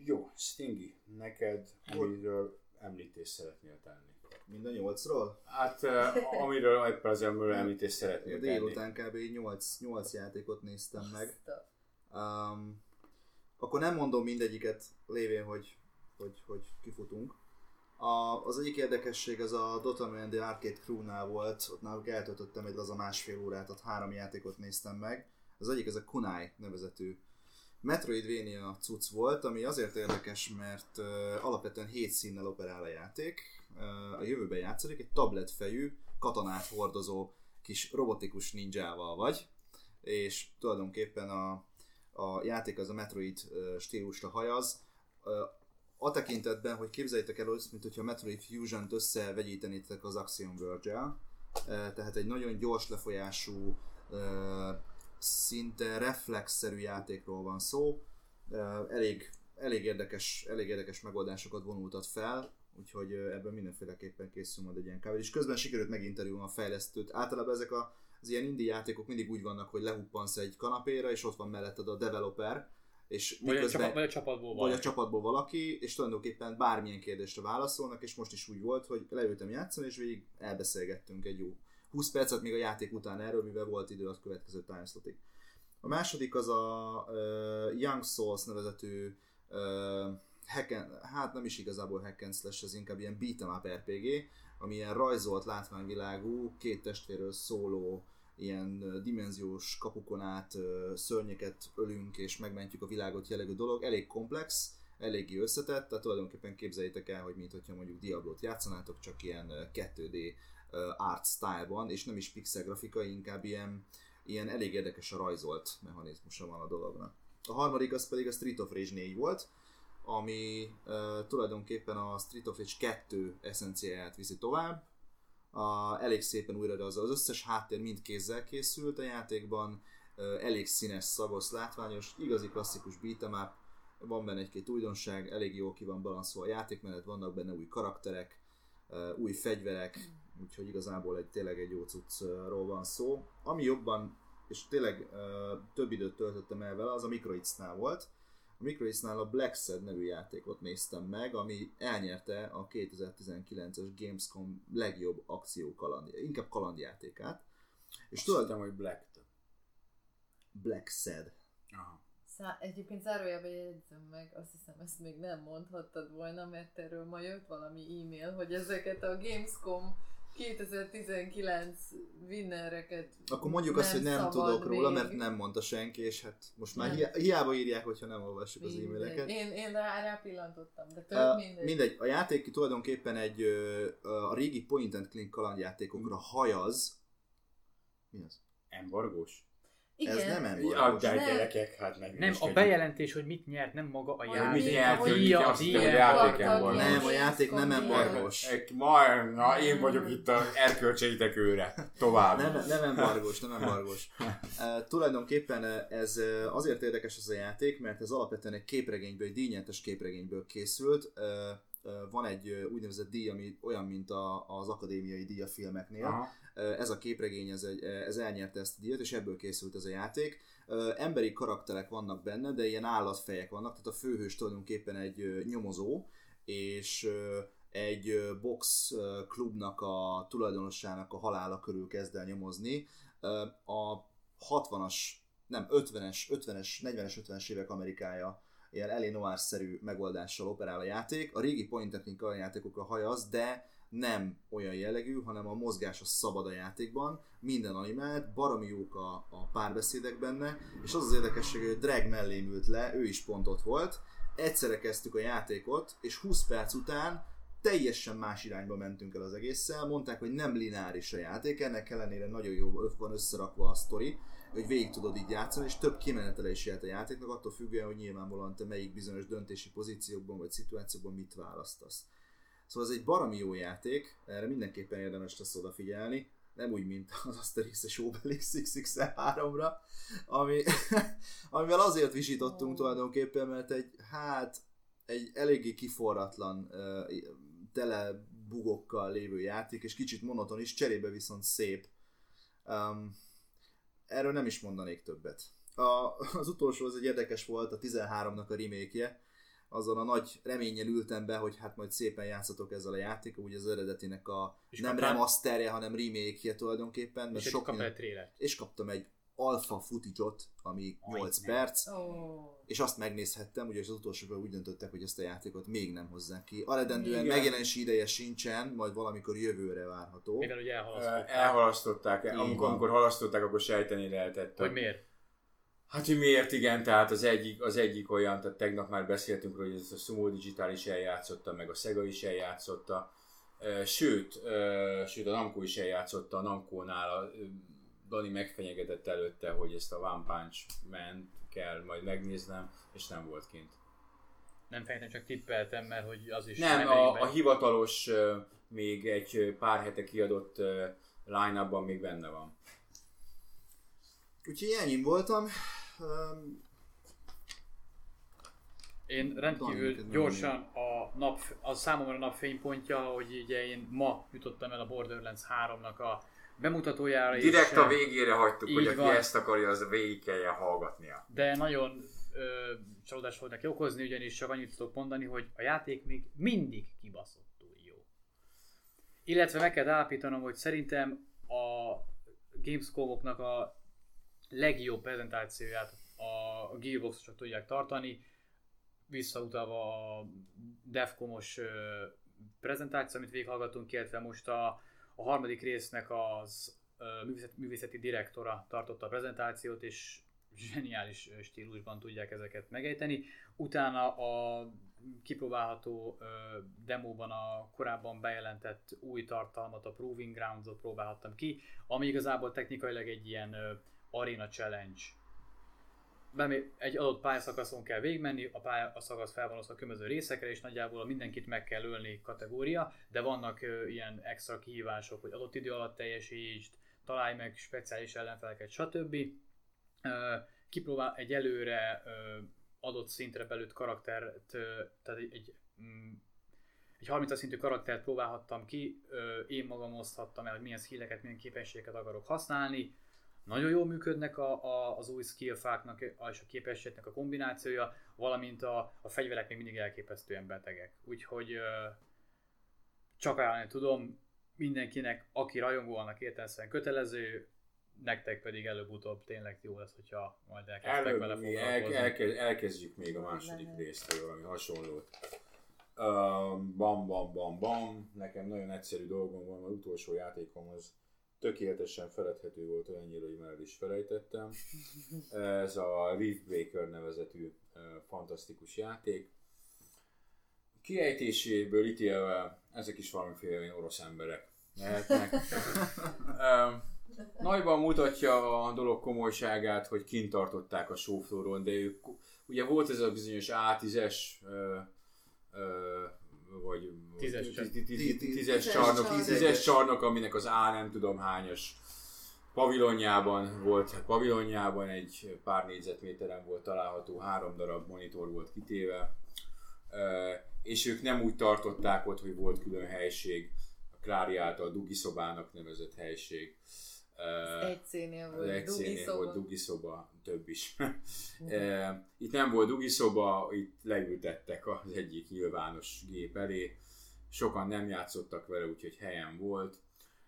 Jó, Stingy, neked amiről említést szeretnél tenni. Mind a nyolcról? Hát, amiről az amiről említést szeretnél tenni. Délután kb. 8, 8 játékot néztem meg. Um, akkor nem mondom mindegyiket lévén, hogy, hogy, hogy kifutunk. A, az egyik érdekesség az a Dota Man The Arcade Crew-nál volt, ott náluk eltöltöttem egy laza másfél órát, ott három játékot néztem meg. Az egyik ez a Kunai nevezetű Metroidvania cucc volt, ami azért érdekes, mert uh, alapvetően 7 színnel operál a játék. A jövőben játszódik, egy tabletfejű, katonát hordozó kis robotikus ninjával vagy, és tulajdonképpen a, a játék az a Metroid stílusra hajaz, a tekintetben, hogy képzeljétek el azt, mint hogyha Metroid Fusion-t összevegyítenétek az Axiom verge tehát egy nagyon gyors lefolyású, szinte reflexzerű játékról van szó, elég, elég, érdekes, elég érdekes megoldásokat vonultat fel, úgyhogy ebben mindenféleképpen készül majd egy ilyen kávé. És közben sikerült meginterjúlni a fejlesztőt. Általában ezek a, az ilyen indie játékok mindig úgy vannak, hogy lehuppansz egy kanapéra, és ott van melletted a developer, és Vagy a, miközben, csapat, vagy a csapatból vagy valaki. a csapatból valaki, és tulajdonképpen bármilyen kérdésre válaszolnak, és most is úgy volt, hogy leültem játszani, és végig elbeszélgettünk egy jó 20 percet még a játék után erről, mivel volt idő a következő timeslotig. A második az a uh, Young Souls nevezetű uh, hack and, hát nem is igazából hack and slash, ez inkább ilyen beat'em up RPG, ami ilyen rajzolt látványvilágú, két testvérről szóló ilyen dimenziós kapukon át szörnyeket ölünk és megmentjük a világot jellegű dolog, elég komplex, eléggé összetett, tehát tulajdonképpen képzeljétek el, hogy mintha mondjuk Diablo-t játszanátok, csak ilyen ö, 2D ö, art style-ban, és nem is pixel grafikai, inkább ilyen, ilyen elég érdekes a rajzolt mechanizmusa van a dolognak. A harmadik az pedig a Street of Rage 4 volt, ami uh, tulajdonképpen a Street of Rage 2 eszenciáját viszi tovább. A, elég szépen újra az, az összes háttér mind kézzel készült a játékban, uh, elég színes, szagos, látványos, igazi klasszikus beat'em van benne egy-két újdonság, elég jól ki van balanszolva a játékmenet, vannak benne új karakterek, uh, új fegyverek, úgyhogy igazából egy, tényleg egy jó cuccról van szó. Ami jobban, és tényleg uh, több időt töltöttem el vele, az a Microids-nál volt. A Microids-nál a Black Sad nevű játékot néztem meg, ami elnyerte a 2019-es Gamescom legjobb akció kaland, inkább kalandjátékát. És Azt tudod, hittem, hogy Black. Black Sad. Aha. Szá- egyébként zárójában jegyzem meg, azt hiszem ezt még nem mondhattad volna, mert erről ma jött valami e-mail, hogy ezeket a Gamescom 2019 winnereket Akkor mondjuk azt, hogy nem tudok róla, még. mert nem mondta senki, és hát most már Nem. hi- hiába írják, hogyha nem olvassuk az Mindegy. e-maileket. Én, én rá, rá pillantottam, de tök Uh, mindegy. mindegy, a játék tulajdonképpen egy a régi point and click kalandjátékokra hajaz. Mi az? Embargós? Igen. Ez nem Ja, embargós. de Nem. gyerekek, hát meg Nem, a bejelentés, hogy mit nyert, nem maga a játék. mit mi- nyert, hogy a van. Nem, a játék nem Gamescom embargós. Ma, na, én vagyok itt a erkölcseitek őre. Tovább. Nem, nem embargós, nem embargós. Uh, tulajdonképpen ez azért érdekes ez a játék, mert ez alapvetően egy képregényből, egy díjnyertes képregényből készült. Uh, van egy úgynevezett díj, ami olyan, mint a, az akadémiai díj a filmeknél. Aha. Ez a képregény, ez, egy, ez elnyerte ezt a díjat, és ebből készült ez a játék. Emberi karakterek vannak benne, de ilyen állatfejek vannak, tehát a főhős tulajdonképpen egy nyomozó, és egy box klubnak a tulajdonosának a halála körül kezd el nyomozni. A 60-as, nem 50-es, 50-es, 40-es, 50-es évek Amerikája ilyen Ellie Noir-szerű megoldással operál a játék. A régi point click játékokra hajaz, de nem olyan jellegű, hanem a mozgás a szabad a játékban, minden animált, baromi jók a, a párbeszédek benne, és az az érdekesség, hogy Drag mellém ült le, ő is pont ott volt, egyszerre kezdtük a játékot, és 20 perc után teljesen más irányba mentünk el az egésszel, mondták, hogy nem lineáris a játék, ennek ellenére nagyon jó van összerakva a sztori, hogy végig tudod így játszani, és több kimenetele is lehet a játéknak, attól függően, hogy nyilvánvalóan te melyik bizonyos döntési pozíciókban vagy szituációkban mit választasz. Szóval ez egy baromi jó játék, erre mindenképpen érdemes lesz odafigyelni, nem úgy, mint az Asterix és Obelix XXL3-ra, ami, amivel azért visítottunk Ó. tulajdonképpen, mert egy, hát, egy eléggé kiforratlan, tele bugokkal lévő játék, és kicsit monoton is, cserébe viszont szép. Um, erről nem is mondanék többet. A, az utolsó az egy érdekes volt, a 13-nak a remake azon a nagy reménnyel ültem be, hogy hát majd szépen játszatok ezzel a játékkal, ugye az eredetinek a És nem kaptál- remasterje, hanem remake tulajdonképpen, mert És sok minden, és kaptam egy alfa footage ami 8 Aj, perc, Ó. és azt megnézhettem, ugye az utolsóban úgy döntöttek, hogy ezt a játékot még nem hozzák ki. Aredendően megjelenési ideje sincsen, majd valamikor jövőre várható. Mivel ugye elhalasztották. Elhalasztották, amikor, amikor halasztották, akkor sejteni lehetett. Hogy miért? Hát, hogy miért igen, tehát az egyik, az egyik olyan, tehát tegnap már beszéltünk róla, hogy ez a Sumo Digital is eljátszotta, meg a Sega is eljátszotta, Sőt, sőt a Namco is eljátszotta a Namco-nál, a, Dani megfenyegetett előtte, hogy ezt a One Punch Man kell majd megnéznem, és nem volt kint. Nem fejtem, csak tippeltem, mert hogy az is Nem, a, a hivatalos, még egy pár hete kiadott line még benne van. Úgyhogy ennyi voltam. Öm, Én rendkívül gyorsan a nap, az számomra a nap fénypontja, hogy ugye én ma jutottam el a Borderlands 3-nak a bemutatójára. Direkt és, a végére hagytuk, hogy aki van. ezt akarja, az végig kelljen hallgatnia. de nagyon ö, csalódás volt neki okozni, ugyanis csak annyit tudok mondani, hogy a játék még mindig kibaszottul jó. Illetve meg kell állapítanom, hogy szerintem a Gamescom-oknak a legjobb prezentációját a Gearbox-osok tudják tartani, visszautalva a Defcom-os prezentáció, amit végighallgatunk, illetve most a, a harmadik résznek az művészeti, direktora tartotta a prezentációt, és zseniális stílusban tudják ezeket megejteni. Utána a kipróbálható ö, demóban a korábban bejelentett új tartalmat, a Proving Grounds-ot próbálhattam ki, ami igazából technikailag egy ilyen arena challenge bemé- egy adott pályaszakaszon kell végigmenni, a pályaszakasz fel van osztva különböző részekre, és nagyjából a mindenkit meg kell ölni kategória, de vannak ö, ilyen extra kihívások, hogy adott idő alatt teljesítsd, találj meg speciális ellenfeleket, stb. Ö, kipróbál egy előre ö, adott szintre belőtt karaktert, ö, tehát egy, egy mm, egy 30 szintű karaktert próbálhattam ki, én magam oszthattam el, hogy milyen skilleket, milyen képességeket akarok használni, nagyon jól működnek a, a, az új skillfáknak és a képességeknek a kombinációja, valamint a, a fegyverek még mindig elképesztően betegek. Úgyhogy ö, csak ajánlani tudom mindenkinek, aki rajongó, annak értelemszerűen kötelező, nektek pedig előbb-utóbb tényleg jó lesz, hogyha majd elkezdtek Előbb vele foglalkozni. elkezd, elkezdjük még a második részt, valami hasonlót. Uh, bam, bam, bam, bam. Nekem nagyon egyszerű dolgom van, az utolsó játékom az tökéletesen feledhető volt olyannyira, hogy már is felejtettem. Ez a Reef Breaker nevezetű fantasztikus játék. Kiejtéséből ítélve ezek is valamiféle orosz emberek lehetnek. Nagyban mutatja a dolog komolyságát, hogy kint tartották a showflooron, de ők, ugye volt ez a bizonyos A10-es ö, ö, vagy Tízes Tízes tízes csarnok. Tízes csarnok, aminek az A nem tudom hányas pavilonjában volt, hát pavilonjában egy pár négyzetméteren volt található, három darab monitor volt kitéve, és ők nem úgy tartották ott, hogy volt külön helység, a Klári által Dugi szobának nevezett helység. Ö, Egy szénél az volt, egy dugi szénél szoba. volt dugi szoba, több is. Itt nem volt dugi szoba, itt leültettek az egyik nyilvános gép elé. Sokan nem játszottak vele, úgyhogy helyen volt.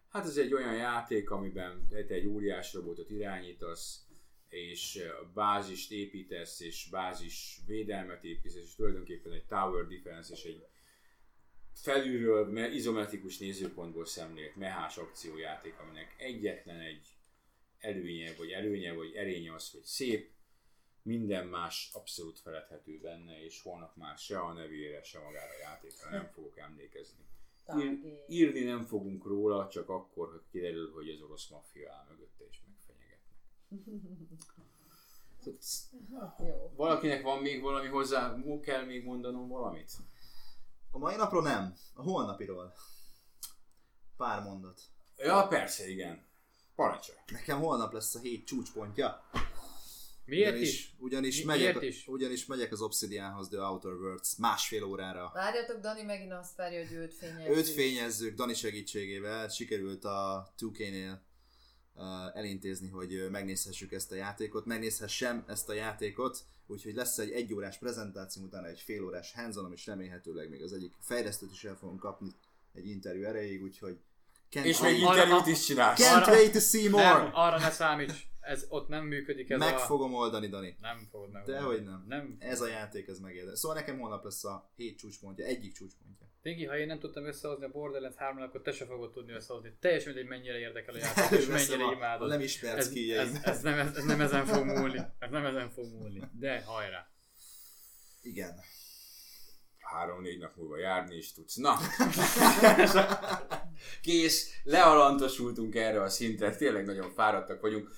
Hát ez egy olyan játék, amiben te egy óriás robotot irányítasz, és bázist építesz, és bázis védelmet építesz, és tulajdonképpen egy tower defense, és egy felülről me- izometrikus nézőpontból szemlélt mehás akciójáték, aminek egyetlen egy előnye, vagy előnye, vagy erénye az, hogy szép, minden más abszolút feledhető benne, és holnap már se a nevére, se magára a játékra nem fogok emlékezni. Ír, írni nem fogunk róla, csak akkor, hogy kiderül, hogy az orosz maffia áll mögötte és megfenyegetnek. Valakinek van még valami hozzá, kell még mondanom valamit? A mai napról nem, a holnapiról. Pár mondat. Ja, persze, igen. Parancsolj. Nekem holnap lesz a hét csúcspontja. Miért ugyanis, is? Ugyanis, Mi- megyek, miért is? ugyanis megyek az Obsidianhoz, The Outer Worlds másfél órára. Várjatok, Dani megint azt várja, hogy őt fényezzük. Öt fényezzük Dani segítségével, sikerült a 2K-nél uh, elintézni, hogy megnézhessük ezt a játékot, megnézhessem ezt a játékot, úgyhogy lesz egy egyórás prezentáció, utána egy félórás hands és remélhetőleg még az egyik fejlesztőt is el fogunk kapni egy interjú erejéig, úgyhogy can't, És még interjút is csinálsz. can't Arra- wait to see more! Nem, arra ne számíts, ez ott nem működik ez Meg a... fogom oldani, Dani. Nem fogod meg. Dehogy nem. Nem. Ez a játék, ez megérdem. Szóval nekem holnap lesz a hét csúcspontja, egyik csúcspontja. Tingi, ha én nem tudtam összehozni a Borderlands 3 akkor te se fogod tudni összehozni. Teljesen mindegy, mennyire érdekel a játék, és mennyire a, imádod. nem ismert Ez, skilljeim. ez, ez, nem, ez, nem ezen fog múlni. Ez nem ezen fog múlni. De hajrá. Igen. három-négy nap múlva járni is tudsz. Na, kész, lealantosultunk erre a szintre, tényleg nagyon fáradtak vagyunk.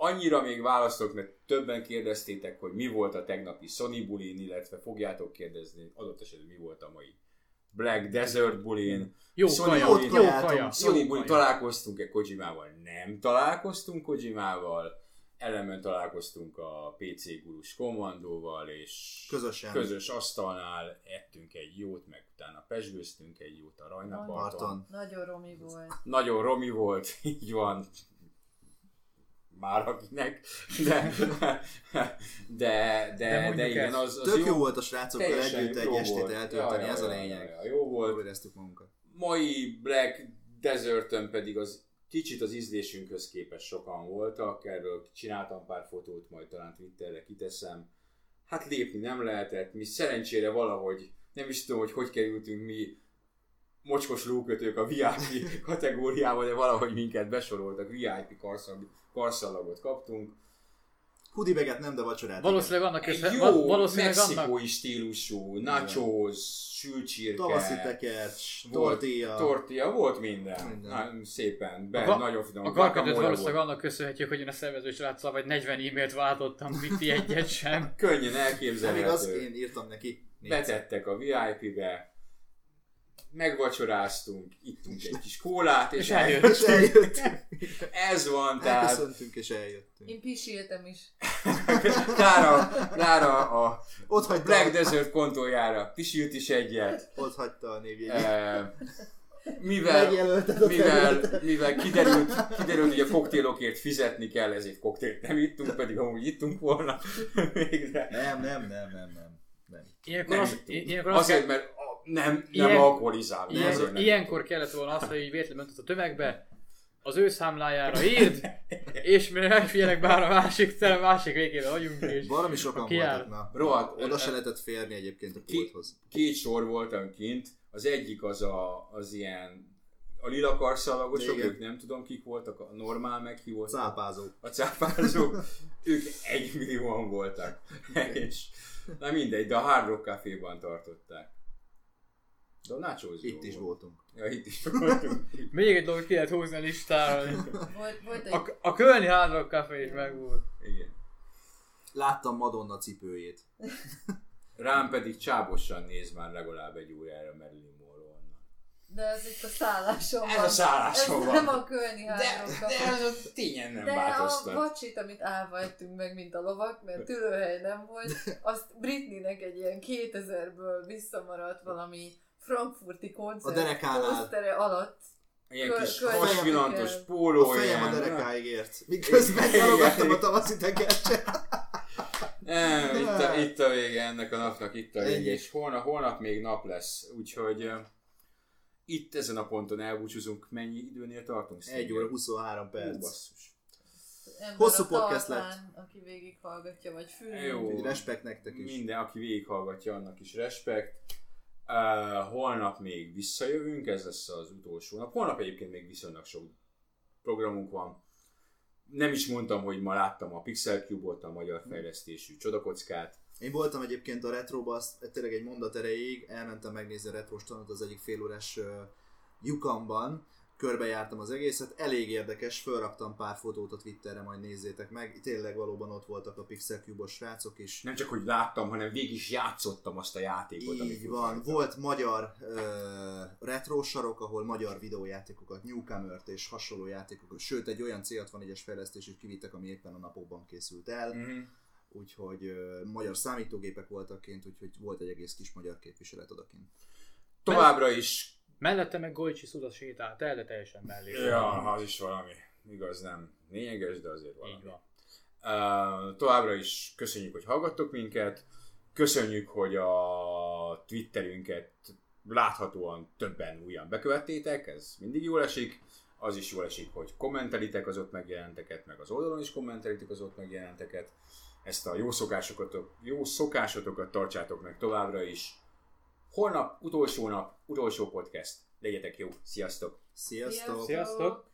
Annyira még választok, mert többen kérdeztétek, hogy mi volt a tegnapi Sony bulin, illetve fogjátok kérdezni, adott esetben mi volt a mai Black Desert bulin. Jó Sony kaja, bulin- jó kaja. Sony jó bulin kaja. találkoztunk-e Kojimával? Nem találkoztunk Kojimával. Ellenben találkoztunk a PC gurus kommandóval, és Közösen. közös asztalnál ettünk egy jót, meg utána pesgőztünk egy jót a Rajnaparton. Parton. Nagyon romi volt. Nagyon romi volt, így van. Már akinek. De, de, de, De de, igen, az, az Tök jó jó volt a srácokkal együtt egy estét eltölteni, Ja, ez a lényeg. ja, Jó Jól volt. éreztük magunkat. mai Black Desertön pedig az kicsit az ízlésünkhöz képest sokan voltak, erről csináltam pár fotót, majd talán Twitterre kiteszem. Hát lépni nem lehetett, mi szerencsére valahogy, nem is tudom, hogy hogy kerültünk mi mocskos lókötők a VIP kategóriába, de valahogy minket besoroltak, VIP karszag, karszallagot kaptunk. Hudibeget nem, de vacsorát. Valószínűleg annak köszön, jó val- valószínűleg mexikói annak, stílusú, nachos, sült csirke, Tavaszi tekercs, volt tortilla. tortilla, volt minden. Minden. Na, szépen, be, A nagyon finom. a karkötőt valószínűleg volt. annak köszönhetjük, hogy én a szervezős látszal, vagy 40 e-mailt váltottam, Viti egyet sem. Könnyen Nem igaz, elképzelhető. én írtam neki. négyszer. Betettek a VIP-be, megvacsoráztunk, ittunk egy kis kólát, és, És el- eljött. És eljöttünk. ez van, tehát Elköszöntünk és eljöttünk. Én pisiltem is. Klára, Klára a Ott hagyta, Black Desert kontójára pisült is egyet. ott hagyta a névjegyet. Mivel, mivel, mivel kiderült, kiderült, hogy a koktélokért fizetni kell, ezért koktélt nem ittunk, pedig amúgy ittunk volna végre. Nem, nem, nem, nem, nem. nem. Ilyenkor, Nem az, ilyenkor azt Azért, mert a- nem, nem Ilyen- alkoholizálunk. Ilyen, nem ilyenkor kellett volna azt, hogy így véletlenül ment a tömegbe, az ő számlájára írd, és mire megfigyelek bár a másik terem, másik végében vagyunk, és Valami sokan voltak, na. Rohadt. Oda se lehetett férni egyébként a pulthoz. két sor voltam kint, az egyik az a, az ilyen a lila karszalagosok, Igen. ők nem tudom kik voltak, a normál meg ki voltak. Cápázók. A cápázók, ők egy millióan voltak. És, na mindegy, de a Hard Rock Café-ban tartották. De a nachos Itt is volt. voltunk. Ja, itt is voltunk. még egy dolgot ki lehet húzni a listára. Volt, volt egy... A, a Kölni Hard Rock Café is megvolt. Igen. Láttam Madonna cipőjét. Rám pedig csábosan néz már legalább egy órára Marilyn Monroe. De ez itt a szálláson Ez van. a szálláson ez van. nem a kölni De, háromka. de ez a tényen nem De a változtat. vacsit, amit állva ettünk meg, mint a lovak, mert ülőhely nem volt, azt Britneynek egy ilyen 2000-ből visszamaradt valami frankfurti koncert A derekánál. posztere alatt. Ilyen kis hasvillantos kell. póló. A fejem a derekáig ért. Miközben nyalogattam a tavaszi tekercset. Nem, itt, a, itt a vége ennek a napnak, itt a vége, és holnap, holnap még nap lesz, úgyhogy uh, itt ezen a ponton elbúcsúzunk. Mennyi időnél tartunk? 1 óra 23 Hú, perc. basszus. Ember Hosszú a podcast talpán, aki végighallgatja, vagy fül. Jó. Egy respekt nektek is. Minden, aki végighallgatja, annak is respekt. Uh, holnap még visszajövünk, ez lesz az utolsó nap. Holnap egyébként még viszonylag sok programunk van. Nem is mondtam, hogy ma láttam a Pixel Cube-ot, a magyar fejlesztésű csodakockát. Én voltam egyébként a retroba, azt tényleg egy mondat erejéig, elmentem megnézni a retrostanot az egyik félórás uh, Yukonban, körbejártam az egészet, elég érdekes, felraktam pár fotót a Twitterre, majd nézzétek meg, tényleg valóban ott voltak a Pixel Cube-os srácok is. Nem csak, hogy láttam, hanem végig is játszottam azt a játékot. Így van, volt magyar uh, retro sarok, ahol magyar videójátékokat, Newcomer-t és hasonló játékokat, sőt egy olyan C64-es fejlesztés is kivittek, ami éppen a napokban készült el, Mhm. úgyhogy uh, magyar számítógépek voltak kint, úgyhogy volt egy egész kis magyar képviselet odakint. Továbbra is Mellette meg Golcsi Szuda sétált el, de teljesen mellé. Ja, az is valami. Igaz, nem lényeges, de azért valami. Így van. Uh, továbbra is köszönjük, hogy hallgattok minket. Köszönjük, hogy a Twitterünket láthatóan többen újan bekövettétek, ez mindig jól esik. Az is jól esik, hogy kommentelitek az ott megjelenteket, meg az oldalon is kommentelitek az ott megjelenteket. Ezt a jó szokásokat, jó szokásotokat tartsátok meg továbbra is. Holnap, utolsó nap, utolsó podcast. Legyetek jó. Sziasztok! Sziasztok! Sziasztok!